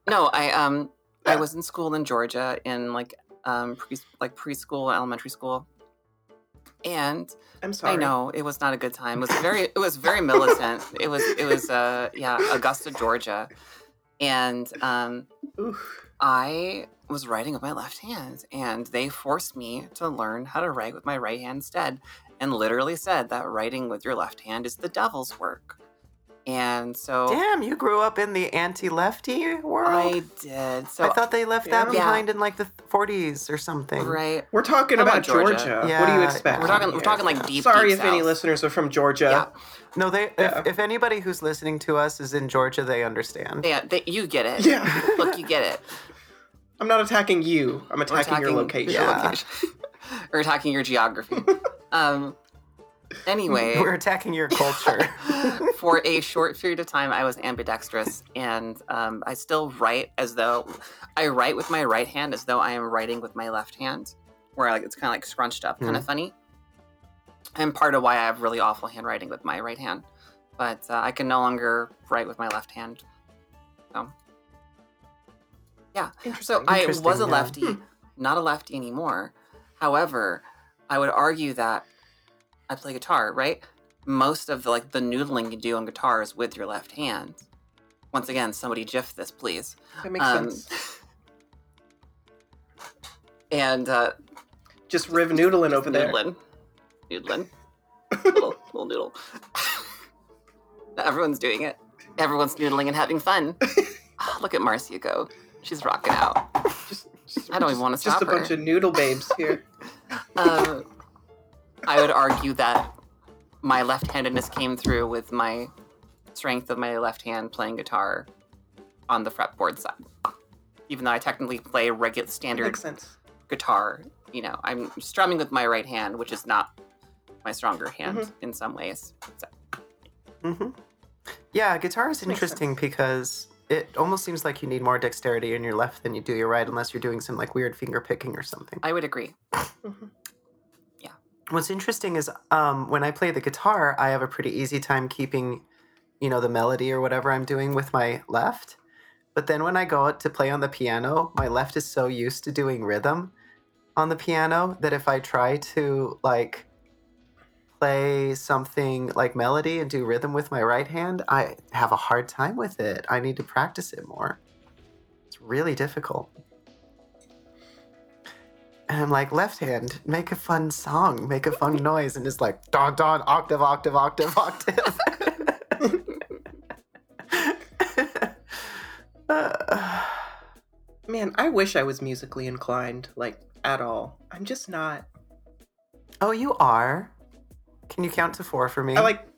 B: No, I um I was in school in Georgia in like um pre like preschool, elementary school. And
C: I'm sorry.
B: I know it was not a good time. It was very it was very militant. it was it was uh yeah, Augusta, Georgia. And um
C: Oof.
B: I was writing with my left hand and they forced me to learn how to write with my right hand instead and literally said that writing with your left hand is the devil's work. And so
A: Damn, you grew up in the anti-lefty world.
B: I did. So
A: I thought they left that
C: Yeah.
A: behind in like the 40s or something.
B: right.
C: We're talking
B: How
C: about,
B: about Georgia?
C: Georgia. what do you expect?
B: We're talking. We're talking like deep.
C: Sorry
B: deep
C: if any listeners are from Georgia.
A: No, they.
C: Yeah.
A: If, if anybody who's listening to us is in Georgia, they understand.
B: Yeah, they, you get it.
C: Yeah.
B: Look, you get it. [laughs]
C: I'm not attacking you. I'm
B: We're
C: attacking your location.
B: your
A: Yeah.
B: location. [laughs] We're attacking your geography. [laughs] Um. Anyway, [laughs]
A: We're attacking your culture. [laughs]
B: for a short period of time, I was ambidextrous, and um, I still write as though I write with my right hand as though I am writing with my left hand, where like it's kind of like scrunched up, kind of funny. And part of why I have really awful handwriting with my right hand, but uh, I can no longer write with my left hand. So, yeah. So I was a
A: yeah.
B: lefty, not a lefty anymore. However, I would argue that I play guitar, right? Most of the, like the noodling you do on guitar is with your left hand. Once again, somebody gif this, please.
C: That makes
B: Um,
C: sense. [laughs]
B: And uh,
C: Just Riv noodling over there.
B: noodling, noodling, [laughs] little, little noodle. [laughs] Everyone's doing it. Everyone's noodling and having fun. Ah, look at Marcia go. She's rocking out.
C: Just, just-
B: I don't even wanna stop.
C: Just a bunch
B: her.
C: of noodle babes here.
B: Uh, I would argue that my left-handedness came through with my strength of my left hand playing guitar on the fretboard side. Even though I technically play regular standard guitar, you know, I'm strumming with my right hand, which is not my stronger hand
C: Mhm.
B: in some ways. So,
A: hmm Yeah, guitar is interesting because it almost seems like you need more dexterity in your left than you do your right, unless you're doing some like weird finger picking or something.
B: I would agree. [laughs]
A: What's interesting is um, when I play the guitar, I have a pretty easy time keeping, you know, the melody or whatever I'm doing with my left. But then when I go out to play on the piano, my left is so used to doing rhythm on the piano that if I try to like play something like melody and do rhythm with my right hand, I have a hard time with it. I need to practice it more. It's really difficult. And I'm like, left hand, make a fun song, make a fun noise. And it's like, don, don, octave, octave, octave, octave. Uh, [laughs]
C: Man, I wish I was musically inclined, like at all. I'm just not.
A: oh, you are? Can you count to four for me?
C: I like. [sighs]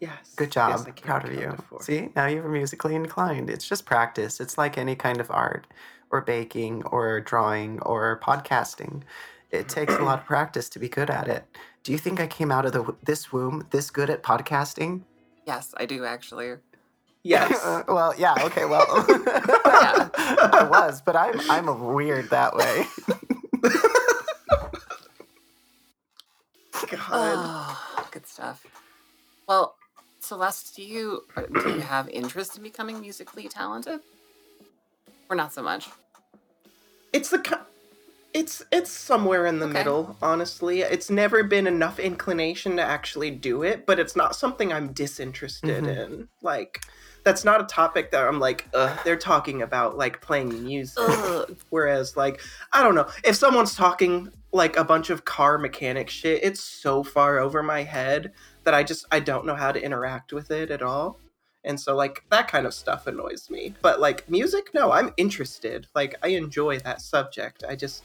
C: Yes.
A: Good job.
C: Yes,
A: Proud of you. See, now you're musically inclined. It's just practice. It's like any kind of art or baking or drawing or podcasting. It takes a lot of practice to be good at it. Do you think I came out of the this womb this good at podcasting?
B: Yes, I do actually.
C: Yes. [laughs]
A: Uh, well, yeah, okay, well. [laughs] I was, but I'm I'm a weird that way. [laughs]
C: God.
B: Oh, good stuff. Well, Celeste, do you uh, do you have interest in becoming musically talented, or not so much?
C: It's the it's it's somewhere in the
B: Okay.
C: middle, honestly. It's never been enough inclination to actually do it, but it's not something I'm disinterested
A: Mhm.
C: in. Like that's not a topic that I'm like, Ugh, they're talking about like playing music. [laughs] Whereas like, I don't know, if someone's talking like a bunch of car mechanic shit, it's so far over my head that I just I don't know how to interact with it at all. And so like that kind of stuff annoys me. But like music, no, I'm interested. Like I enjoy that subject. I just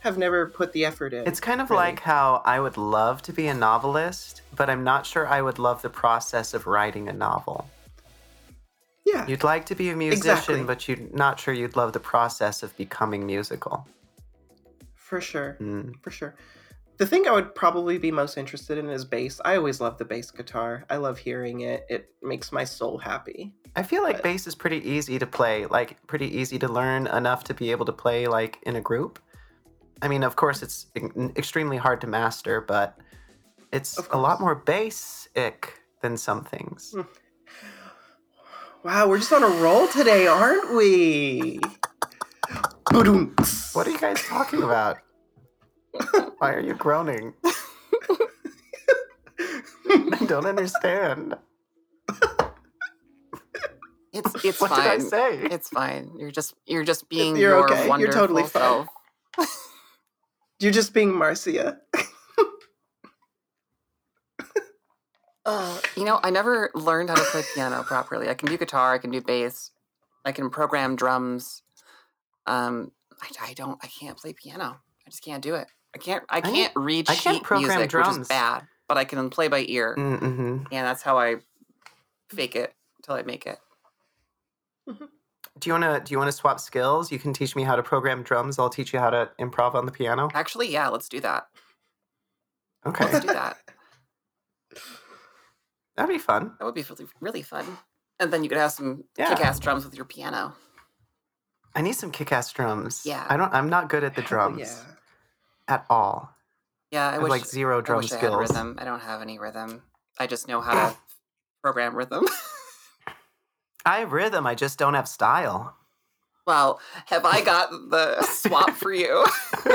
C: have never put the effort in.
A: It's kind of
C: really.
A: like how I would love to be a novelist, but I'm not sure I would love the process of writing a novel.
C: yeah.
A: You'd like to be a musician,
C: Exactly.
A: but you're not sure you'd love the process of becoming musical.
C: For sure.
A: Mm.
C: For sure. The thing I would probably be most interested in is bass. I always love the bass guitar. I love hearing it. It makes my soul happy.
A: I feel like
C: But-
A: bass is pretty easy to play, like pretty easy to learn enough to be able to play like in a group. I mean, of course, it's extremely hard to master, but it's a lot more basic than some things. Hmm.
C: Wow, we're just on a roll today, aren't we? [laughs]
A: What are you guys talking about? Why are you groaning? [laughs] I don't understand.
B: It's it's
A: what
B: fine.
A: did I say?
B: It's fine. You're just you're just being
C: You're
B: your
C: okay. You're totally fine.
B: self. [laughs]
C: You're just being Marcia. [laughs] Uh,
B: You know, I never learned how to play piano properly. I can do guitar, I can do bass, I can program drums. Um, I, I don't, I can't play piano. I just can't do it. I can't, I
A: can't-
B: can't read
A: I can't
B: sheet
A: program
B: music, which
A: drums.
B: is bad. But I can play by ear,
A: Mm-hmm.
B: and that's how I fake it till I make it. [laughs]
A: Do you wanna do you wanna swap skills? You can teach me how to program drums. I'll teach you how to improv on the piano.
B: Actually, yeah, let's do that.
A: Okay,
B: Let's do that. [laughs]
A: that'd be fun.
B: That would be really, really fun. And then you could have some
A: Yeah.
B: kick-ass drums with your piano.
A: I need some kick-ass drums.
B: Yeah.
A: I don't. I'm not good at the [laughs] drums
C: Yeah.
A: At all.
B: Yeah, I,
A: I
B: wish
A: like zero
B: I
A: drum
B: I had
A: skills.
B: rhythm. I don't have any rhythm. I just know how to [laughs] program rhythm. [laughs]
A: I have rhythm. I just don't have style.
B: Well, have I got the swap for you? [laughs]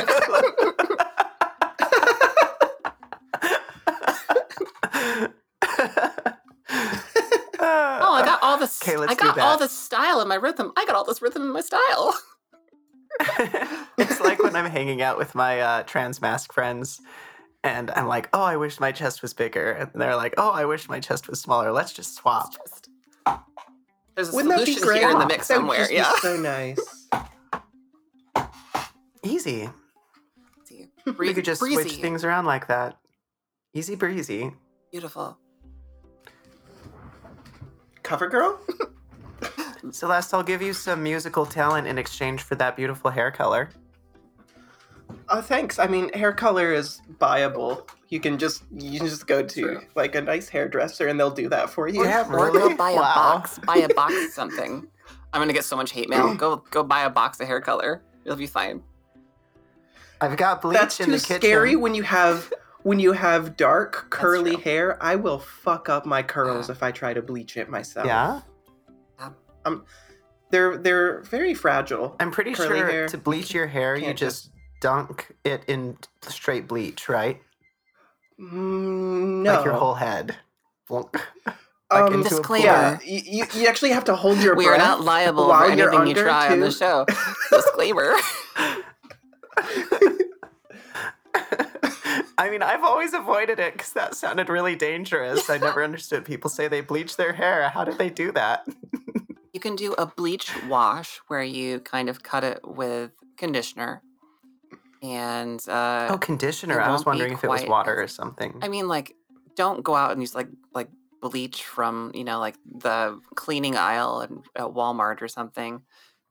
B: Oh, I got all this.
A: Okay, let's
B: I got all this style in my rhythm. I got all this rhythm in my style. [laughs]
A: it's like when I'm hanging out with my uh, transmasc friends, and I'm like, "Oh, I wish my chest was bigger," and they're like, "Oh, I wish my chest was smaller. Let's just swap."
B: Just, there's a
C: Wouldn't that be
B: solution
C: great?
B: here in the mix
C: That would
B: somewhere.
C: just be
B: Yeah.
C: so nice.
A: Easy.
B: See,
A: We could just
B: breezy.
A: switch things around like that. Easy breezy.
B: Beautiful.
C: Cover girl? [laughs]
A: Celeste, I'll give you some musical talent in exchange for that beautiful hair color.
C: Oh, thanks. I mean, hair color is buyable. You can just you can just go to
B: True.
C: like a nice hairdresser and they'll do that for you.
A: Yeah,
B: Or go
A: Really?
B: buy a
A: Wow.
B: box. Buy a box of [laughs] something. I'm gonna get so much hate mail. Go go buy a box of hair color. It'll be fine.
A: I've got bleach
C: That's
A: in
C: too
A: the kitchen.
C: scary when you have when you have dark curly hair. I will fuck up my curls
B: Yeah.
C: if I try to bleach it myself.
A: Yeah,
C: They're they're very fragile.
A: I'm pretty
C: Curly
A: sure
C: hair.
A: to bleach your hair, you
C: Can't
A: just dunk it in straight bleach, right?
C: Mm, no.
A: Like your whole head. Blunk. [laughs] like
C: Um,
A: into a
B: Disclaimer.
C: yeah, you, you, you actually have to hold your
B: We are not liable
C: while
B: for
C: you're
B: anything you
C: under,
B: try on the show. [laughs] Disclaimer. [laughs]
A: I mean, I've always avoided it because that sounded really dangerous. I never understood people say they bleach their hair. How did they do that?
B: You can do a bleach wash where you kind of cut it with conditioner. And uh,
A: Oh, conditioner. I was wondering if it was water or something.
B: I mean, like, don't go out and use like like bleach from you know like the cleaning aisle at at Walmart or something.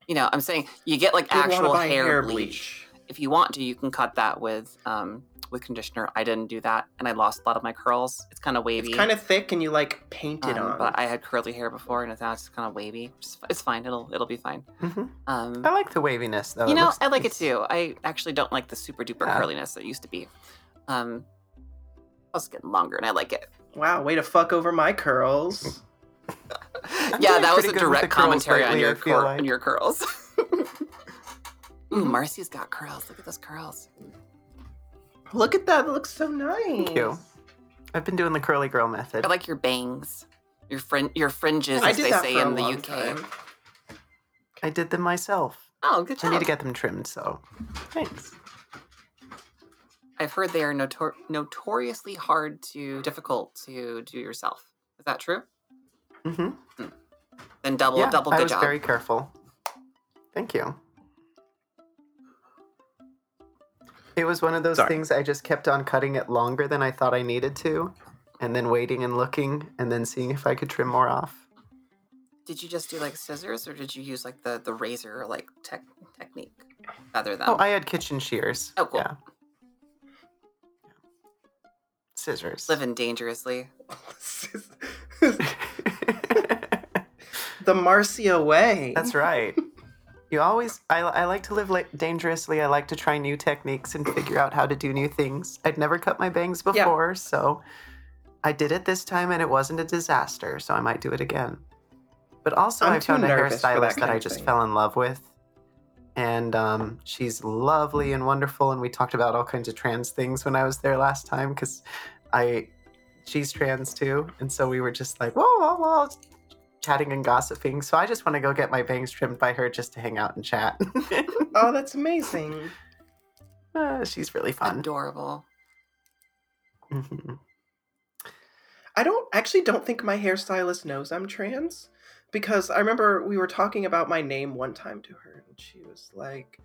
B: You know, I'm saying you get like
C: You
B: actual
C: buy
B: hair, bleach. If you want to, you can cut that with um with conditioner. I didn't do that, and I lost a lot of my curls. It's kind of wavy.
C: It's kind of thick, and you like paint it
B: um,
C: on.
B: but I had curly hair before, and now it's kind of wavy. It's, it's fine. It'll it'll be fine.
A: hmm
B: Um,
A: I like the waviness, though.
B: you know,
A: looks
B: I like it too. I actually don't like the super duper
A: Yeah.
B: curliness that used to be. Um, was getting longer, and I like it.
C: wow, way to fuck over my curls. [laughs] [laughs]
B: Yeah, that was a direct
A: the curls
B: commentary on your
A: I
B: cur-
A: like.
B: on your curls. [laughs] Ooh,
A: Mhm.
B: Marcy's got curls. Look at those curls.
C: Look at that. It looks so nice.
A: Thank you. I've been doing the curly girl method.
B: I like your bangs, your frin- your fringes,
C: I
B: as they
C: that
B: say
C: for a
B: in the
C: long
B: UK.
C: time.
A: I did them myself.
B: Oh, good job.
A: I need to get them trimmed, so thanks.
B: I've heard they are notor- notoriously hard to difficult to do yourself. Is that true?
A: Mm hmm
B: Then double
A: Yeah,
B: double
A: I was
B: job.
A: very careful. Thank you. It was one of those
C: Sorry.
A: things I just kept on cutting it longer than I thought I needed to, and then waiting and looking, and then seeing if I could trim more off.
B: Did you just do like scissors, or did you use like the the razor like tech technique rather than?
A: Oh, I had kitchen shears.
B: Oh, cool.
A: Yeah. Scissors.
B: living dangerously. [laughs] [laughs]
C: the Marcia way.
A: That's right. You always, I, I like to live like dangerously. I like to try new techniques and figure out how to do new things. I'd never cut my bangs
C: Yeah.
A: before, so I did it this time and it wasn't a disaster, so I might do it again. But also,
C: I'm
A: I found a
C: for that
A: hairstylist that, I just fell in love with. And um, she's lovely and wonderful. And we talked about all kinds of trans things when I was there last time because I, she's trans too. And so we were just like, whoa, whoa, whoa, chatting and gossiping. So I just want to go get my bangs trimmed by her just to hang out and chat. [laughs]
C: oh, that's amazing.
A: Uh, she's really fun.
B: Adorable.
A: Mhm.
C: I don't actually don't think my hairstylist knows I'm trans because I remember we were talking about my name one time to her and she was like,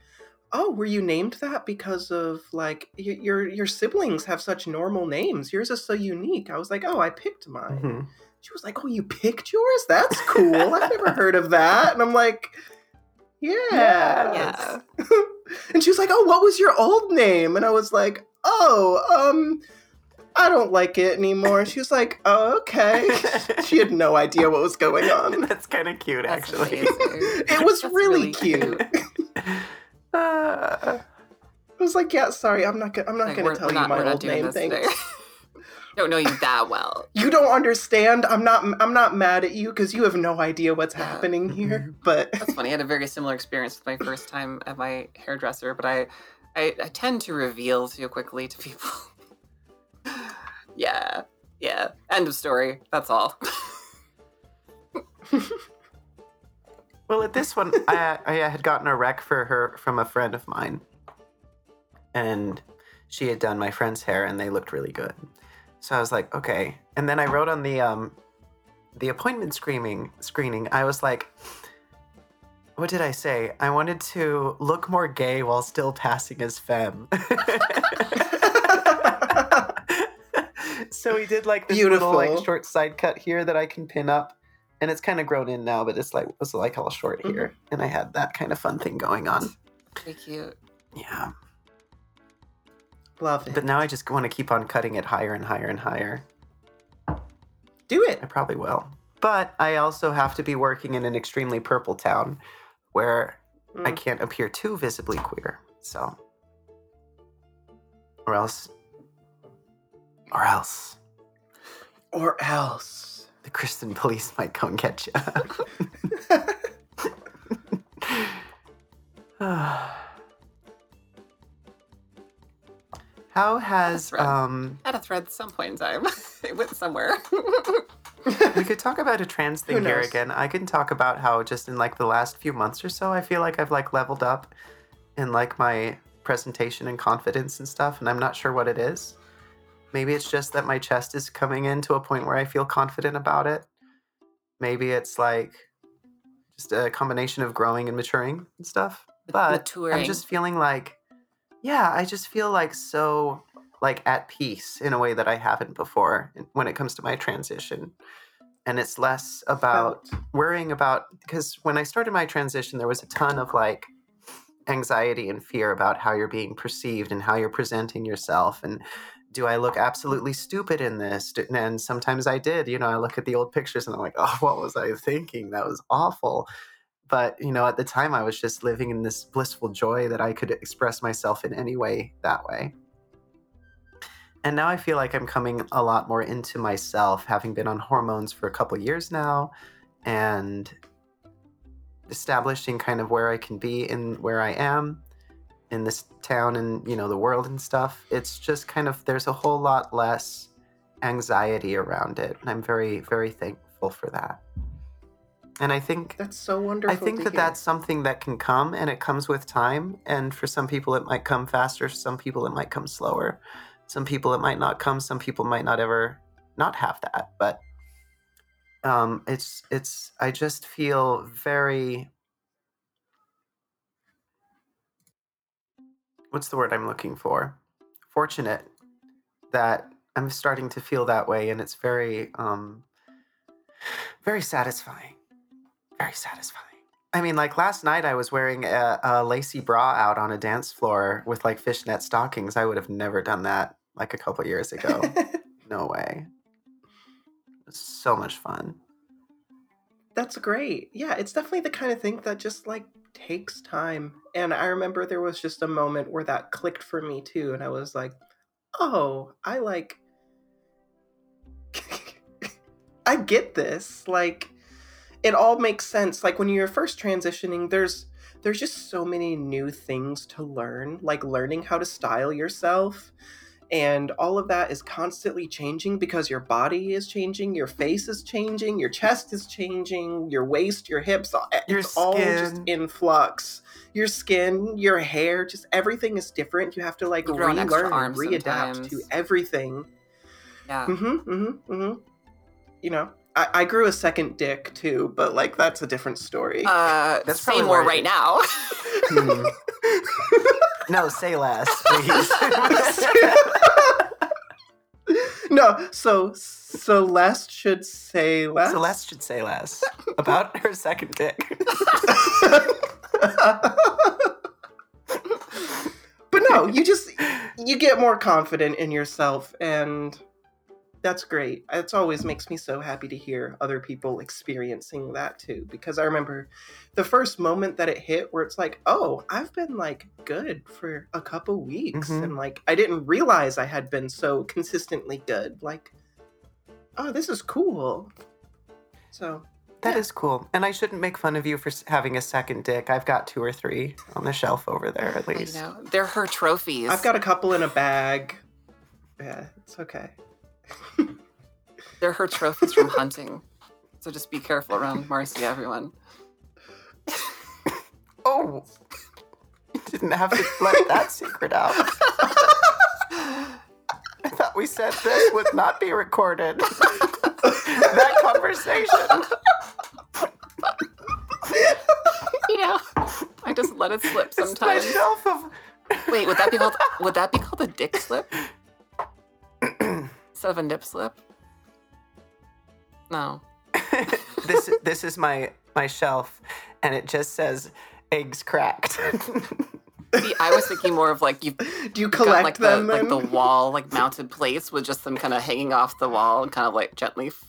C: "Oh, were you named that because of like y- your your siblings have such normal names. Yours is so unique." I was like, "Oh, I picked mine."
A: Mhm.
C: She was like, "Oh, you picked yours? That's cool. I've never heard of that." And I'm like, "Yeah."
B: Yeah. [laughs]
C: and she was like, "Oh, what was your old name?" And I was like, "Oh, um, I don't like it anymore." She was like, "Oh, okay." [laughs] she had no idea what was going on.
A: That's kind of cute,
B: That's
A: actually. [laughs]
C: It was
B: That's
C: really,
B: really
C: cute.
A: Uh,
C: I was like, "Yeah, sorry, I'm not. Gonna, I'm not
B: Like,
C: going to tell
B: we're
C: you
B: not,
C: my old name.
B: this
C: Thanks."
B: Today. don't know you that well.
C: You don't understand. I'm not. I'm not mad at you because you have no idea what's
B: Yeah.
C: happening [laughs] here. But
B: That's funny. I had a very similar experience with my first time at my hairdresser, but I, I, I tend to reveal too quickly to people. [laughs] yeah, yeah. End of story. That's all. [laughs]
A: well, at this one, I, I had gotten a rec for her from a friend of mine, and she had done my friend's hair, and they looked really good. So I was like, okay. And then I wrote on the um, the appointment screening screening. I was like, what did I say? I wanted to look more gay while still passing as femme. so we did like this little like short side cut here that I can pin up, and it's kind of grown in now, but it's like was like all short here, and I had that kind of fun thing going on.
B: Pretty cute.
A: Yeah,
C: love it.
A: but now I just want to keep on cutting it higher and higher and higher.
C: Do it.
A: I probably will, but I also have to be working in an extremely purple town, where I
C: Mm.
A: can't appear too visibly queer. So, or else, or else.
C: Or else.
A: The Christian police might come get you. How has um
B: Had a thread some point in time. [laughs] it went somewhere. [laughs]
A: we could talk about a trans thing here again. I can talk about how just in like the last few months or so I feel like I've like leveled up in like my presentation and confidence and stuff and I'm not sure what it is. Maybe it's just that my chest is coming in to a point where I feel confident about it. Maybe it's like just a combination of growing and maturing and stuff. But
B: Maturing.
A: I'm just feeling like yeah, I just feel like so like at peace in a way that I haven't before when it comes to my transition. And it's less about worrying about because when I started my transition, there was a ton of like anxiety and fear about how you're being perceived and how you're presenting yourself. And do I look absolutely stupid in this? And sometimes I did. You know, I look at the old pictures and I'm like, oh, what was I thinking? That was awful. But, you know, at the time, I was just living in this blissful joy that I could express myself in any way that way. And now I feel like I'm coming a lot more into myself, having been on hormones for a couple years now and establishing kind of where I can be and where I am in this town and, you know, the world and stuff. It's just kind of, there's a whole lot less anxiety around it. And I'm very, very thankful for that. And I think
C: That's so wonderful.
A: I think that
C: hear.
A: that's something that can come and it comes with time. And for some people, it might come faster. Some people, it might come slower. Some people, it might not come. Some people might not ever not have that. But um, it's, it's, I just feel very, what's the word I'm looking for? Fortunate that I'm starting to feel that way. And it's very, um, very satisfying very satisfying. I mean, like last night, I was wearing a, a lacy bra out on a dance floor with like fishnet stockings. I would have never done that like a couple years ago. [laughs] no way. So much fun.
C: That's great. Yeah, it's definitely the kind of thing that just like takes time. And I remember there was just a moment where that clicked for me too. And I was like, oh, I like. [laughs] I get this. Like, it all makes sense. Like, when you're first transitioning, there's. There's just so many new things to learn, like learning how to style yourself, and all of that is constantly changing because your body is changing, your face is changing, your chest is changing, your waist, your hips, a-
A: Your
C: it's all just in flux. Your skin, your hair, just everything is different. You have to like
B: You grow extra
C: relearn and
B: arm
C: readapt to everything.
B: yeah.
C: Mm-hmm, mm-hmm, mm-hmm. you know, I, I grew a second dick too, but like that's a different story.
B: Uh,
A: That's
B: say
A: probably
B: more right now.
A: Hmm. no, say less, please. [laughs]
C: no, so Celeste should say less.
A: Celeste should say less about her second dick. [laughs]
C: but no, you just you get more confident in yourself and that's great. It always makes me so happy to hear other people experiencing that too because I remember the first moment that it hit where it's like, "Oh, I've been like good for a couple weeks
A: Mhm.
C: and like I didn't realize I had been so consistently good." Like, "Oh, this is cool." So,
A: That is cool. And I shouldn't make fun of you for having a second dick. I've got two or three on the shelf over there at
B: I
A: least.
B: know they're her trophies.
C: I've got a couple in a bag. Yeah, it's okay.
B: They're her trophies from hunting. So just be careful around Marcy, everyone.
A: Oh, you didn't have to let that secret out. I thought we said this would not be recorded. that conversation.
B: You know, I just let it slip
A: It's my
B: sometimes.
A: shelf of.
B: Wait, would that be called? Would that be called a dick slip instead of a nip slip? No. [laughs]
A: this this is my my shelf, and it just says eggs cracked.
B: See, I was thinking more of like you've
C: Do you
B: got
C: collect
B: like the like the wall like mounted plates with just them kind of hanging off the wall and kind of like gently. f-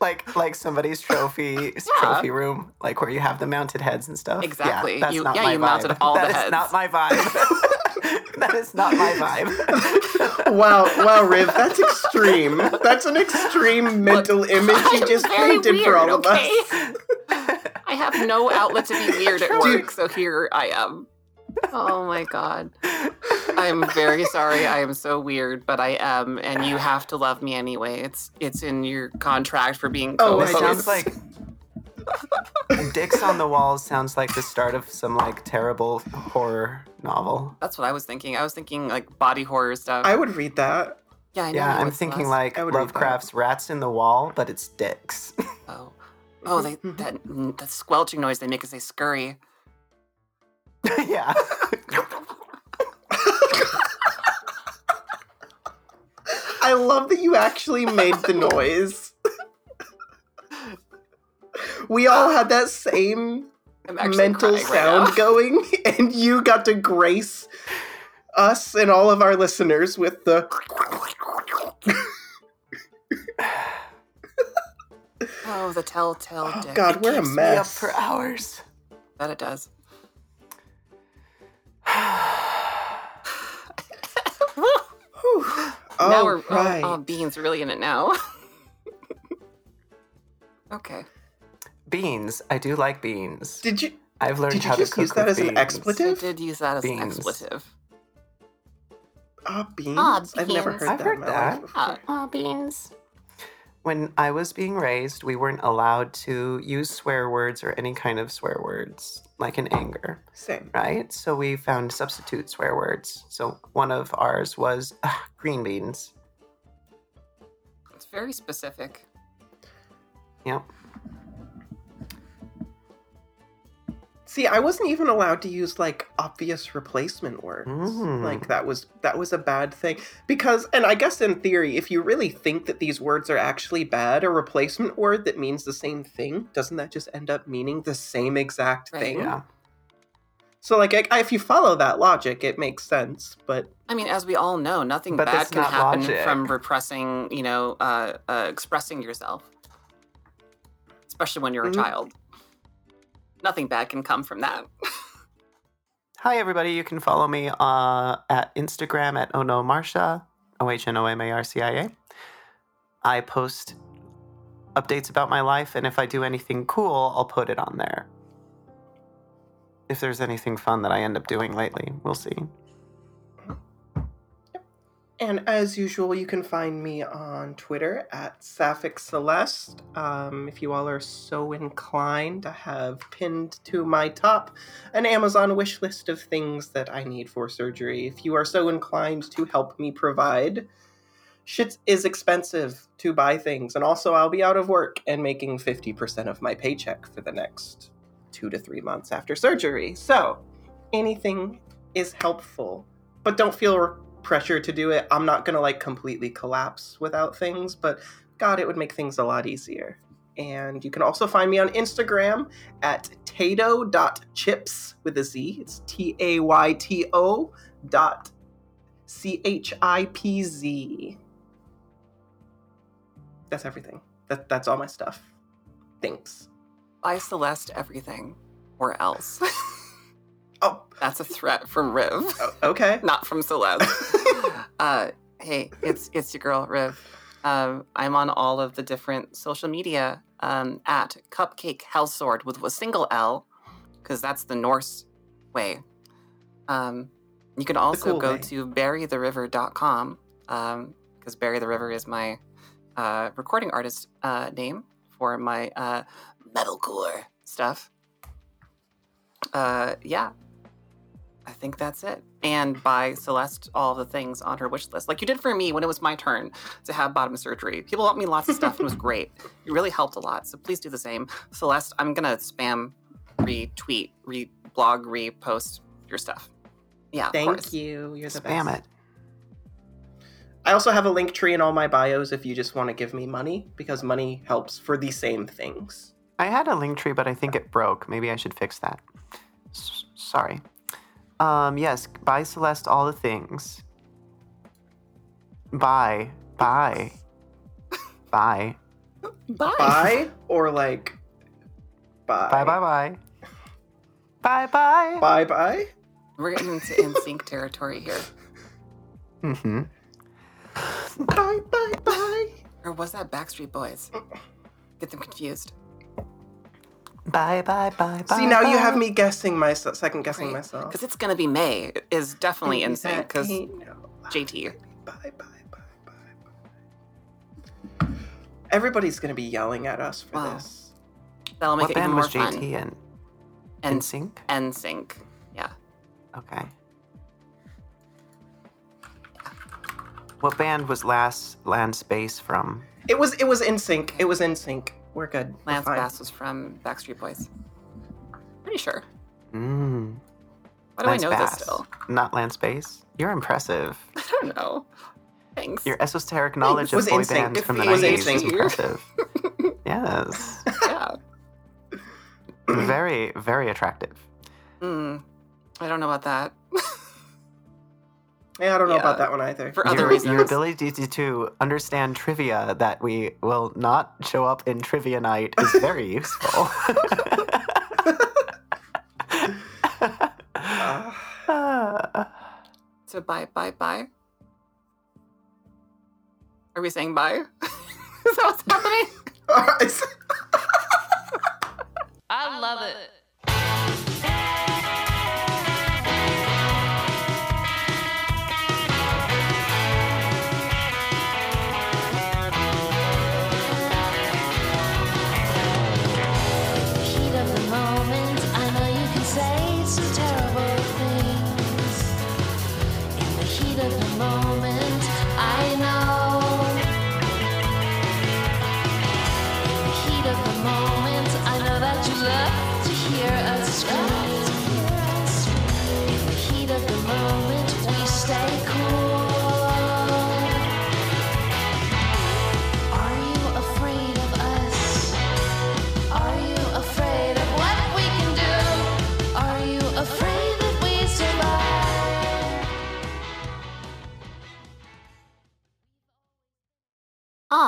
A: like like somebody's trophy [laughs] trophy room, like where you have the mounted heads and stuff.
B: Exactly.
A: Yeah, that's
B: You-
A: not
B: yeah,
A: my
B: you mounted
A: vibe.
B: all the
A: That is
B: heads.
A: not my vibe. [laughs] that is not my vibe. [laughs]
C: wow, wow, Riv, that's extreme. That's an extreme mental image you just
B: very
C: painted for
B: weird,
C: all of
B: okay?
C: us.
B: I have no outlet to be weird at [laughs] work, so here I am. Oh my god. I'm very sorry. I am so weird, but I am, and you have to love me anyway. It's it's in your contract for being
C: Oh, it
A: sounds like Dicks on the Walls sounds like the start of some like terrible horror novel.
B: That's what I was thinking. I was thinking like body horror stuff.
C: I would read that.
B: yeah, I know.
A: Yeah, I'm thinking
B: Celeste.
A: like
C: I would read that.
A: Lovecraft's Rats in the Wall, but it's dicks. [laughs]
B: oh, oh, they that mm, that squelching noise they make as they scurry.
A: yeah. [laughs]
C: I love that you actually made the noise. [laughs] we all had that same mental
B: crying right
C: sound [laughs] going, and you got to grace us and all of our listeners with the. [sighs]
B: Oh, the telltale
C: Oh,
B: dick.
C: God, we're a
A: Keeps me up
C: mess.
A: for hours.
B: That it does. [sighs] [sighs] Now
C: Oh,
B: we're
C: right.
B: oh, oh, beans really in it now. [laughs] okay.
A: Beans. I do like beans.
C: Did you
A: I've learned
C: did you
A: how
C: just
A: to cook
C: use that
A: with
C: as an
A: expletive.
B: I did use that as an expletive.
C: Ah, beans.
B: Ah,
C: I've never
B: beans.
C: heard
A: I've
C: that.
A: heard
C: in my
A: that.
C: life.
B: Ah.
A: Aw, beans. When I was being raised, we weren't allowed to use swear words or any kind of swear words, like in anger,
C: Same.
A: right? So we found substitute swear words. So one of ours was ah, green beans.
B: It's very specific.
A: Yep.
C: See, I wasn't even allowed to use like obvious replacement words.
A: Mm.
C: Like that was that was a bad thing because and I guess in theory if you really think that these words are actually bad, a replacement word that means the same thing, doesn't that just end up meaning the same exact
B: Right.
C: thing?
A: Yeah.
C: So like I, if you follow that logic, it makes sense, but
B: I mean, as we all know, nothing
A: But
B: bad can
A: not
B: happen
A: logic.
B: from repressing, you know, uh, uh, expressing yourself, especially when you're
C: Mhm.
B: a child. Nothing bad can come from that. [laughs]
A: Hi, everybody. You can follow me uh, at Instagram at Ono Marcia, O H N O M A R C I A. I post updates about my life, and if I do anything cool, I'll put it on there. If there's anything fun that I end up doing lately, we'll see.
C: And as usual, you can find me on Twitter at Sapphic Celeste. Um, if you all are so inclined, I have pinned to my top an Amazon wish list of things that I need for surgery. If you are so inclined to help me provide shit is expensive to buy things. And also, I'll be out of work and making 50% of my paycheck for the next two to three months after surgery. So, anything is helpful, but don't feel pressure to do it. I'm not going to like completely collapse without things, but God, it would make things a lot easier. And you can also find me on Instagram at tayto.chips with a Z. It's T A Y T O dot C H I P Z. That's everything. That, that's all my stuff. Thanks.
B: Buy Celeste everything, or else. [laughs]
C: Oh,
B: That's a threat from Riv,
C: o- okay. [laughs]
B: not from Celeste. [laughs] uh, hey, it's it's your girl Riv. Um, I'm on all of the different social media um, at Cupcake Hellsword with a single L, because that's the Norse way. Um, you can also
C: cool
B: go
C: way.
B: to burytheriver.com because Bury the River is my uh, recording artist uh, name for my uh, metalcore stuff. Uh, yeah, I think that's it. And buy Celeste all the things on her wish list, like you did for me when it was my turn to have bottom surgery. People bought me lots of stuff and it was [laughs] great. It really helped a lot. So please do the same. Celeste, I'm gonna spam, retweet, reblog, repost your stuff. Yeah,
C: Thank
B: course.
C: you. You're the
A: Spam
C: best.
A: it.
C: I also have a link tree in all my bios if you just want to give me money because money helps for the same things.
A: I had a link tree, but I think it broke. Maybe I should fix that. S- sorry. Um, yes, buy Celeste all the things. Buy, buy, [laughs] buy,
B: Bye.
C: Buy or like buy.
A: bye, bye, bye, bye, bye.
C: Bye bye.
B: We're getting into [laughs] NSYNC territory here.
A: Mm-hmm.
C: Bye bye bye.
B: Or was that Backstreet Boys? Get them confused.
A: Bye, bye, bye, bye.
C: See now you have me guessing myself, second guessing myself.
B: Because it's gonna be May is definitely NSYNC. Because
C: no.
B: JT.
C: Bye bye bye bye bye. Everybody's gonna be yelling at us for
B: Wow.
C: this.
B: that'll make
A: What
B: it even
A: band
B: more
A: was
B: fun.
A: JT in?
B: And
A: NSYNC?
B: and sync. Yeah.
A: Okay. What band was Last Land Space from?
C: It was it was NSYNC. It was NSYNC. We're good. We're
B: Lance. Bass was from Backstreet Boys. Pretty sure.
A: Mm.
B: Why do
A: Lance
B: I know
A: Bass.
B: this still?
A: Not Lance Bass. You're impressive. [laughs]
B: I don't know. Thanks.
A: Your esoteric knowledge
C: It was
A: of boy
C: NSYNC.
A: bands from the
C: was
A: 90s is impressive. [laughs] yes.
B: yeah.
A: Very, very attractive.
B: Mm. I don't know about that. [laughs]
C: Yeah, I don't know
B: Yeah.
C: about that one either.
B: For other
A: your,
B: reasons.
A: your ability to, to understand trivia that we will not show up in trivia night is [laughs] very useful.
C: Ah. [laughs]
B: So bye, bye, bye. Are we saying bye? [laughs] Is that what's happening?
C: It's-
D: I love it. Heat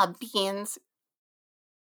B: Uh, beans.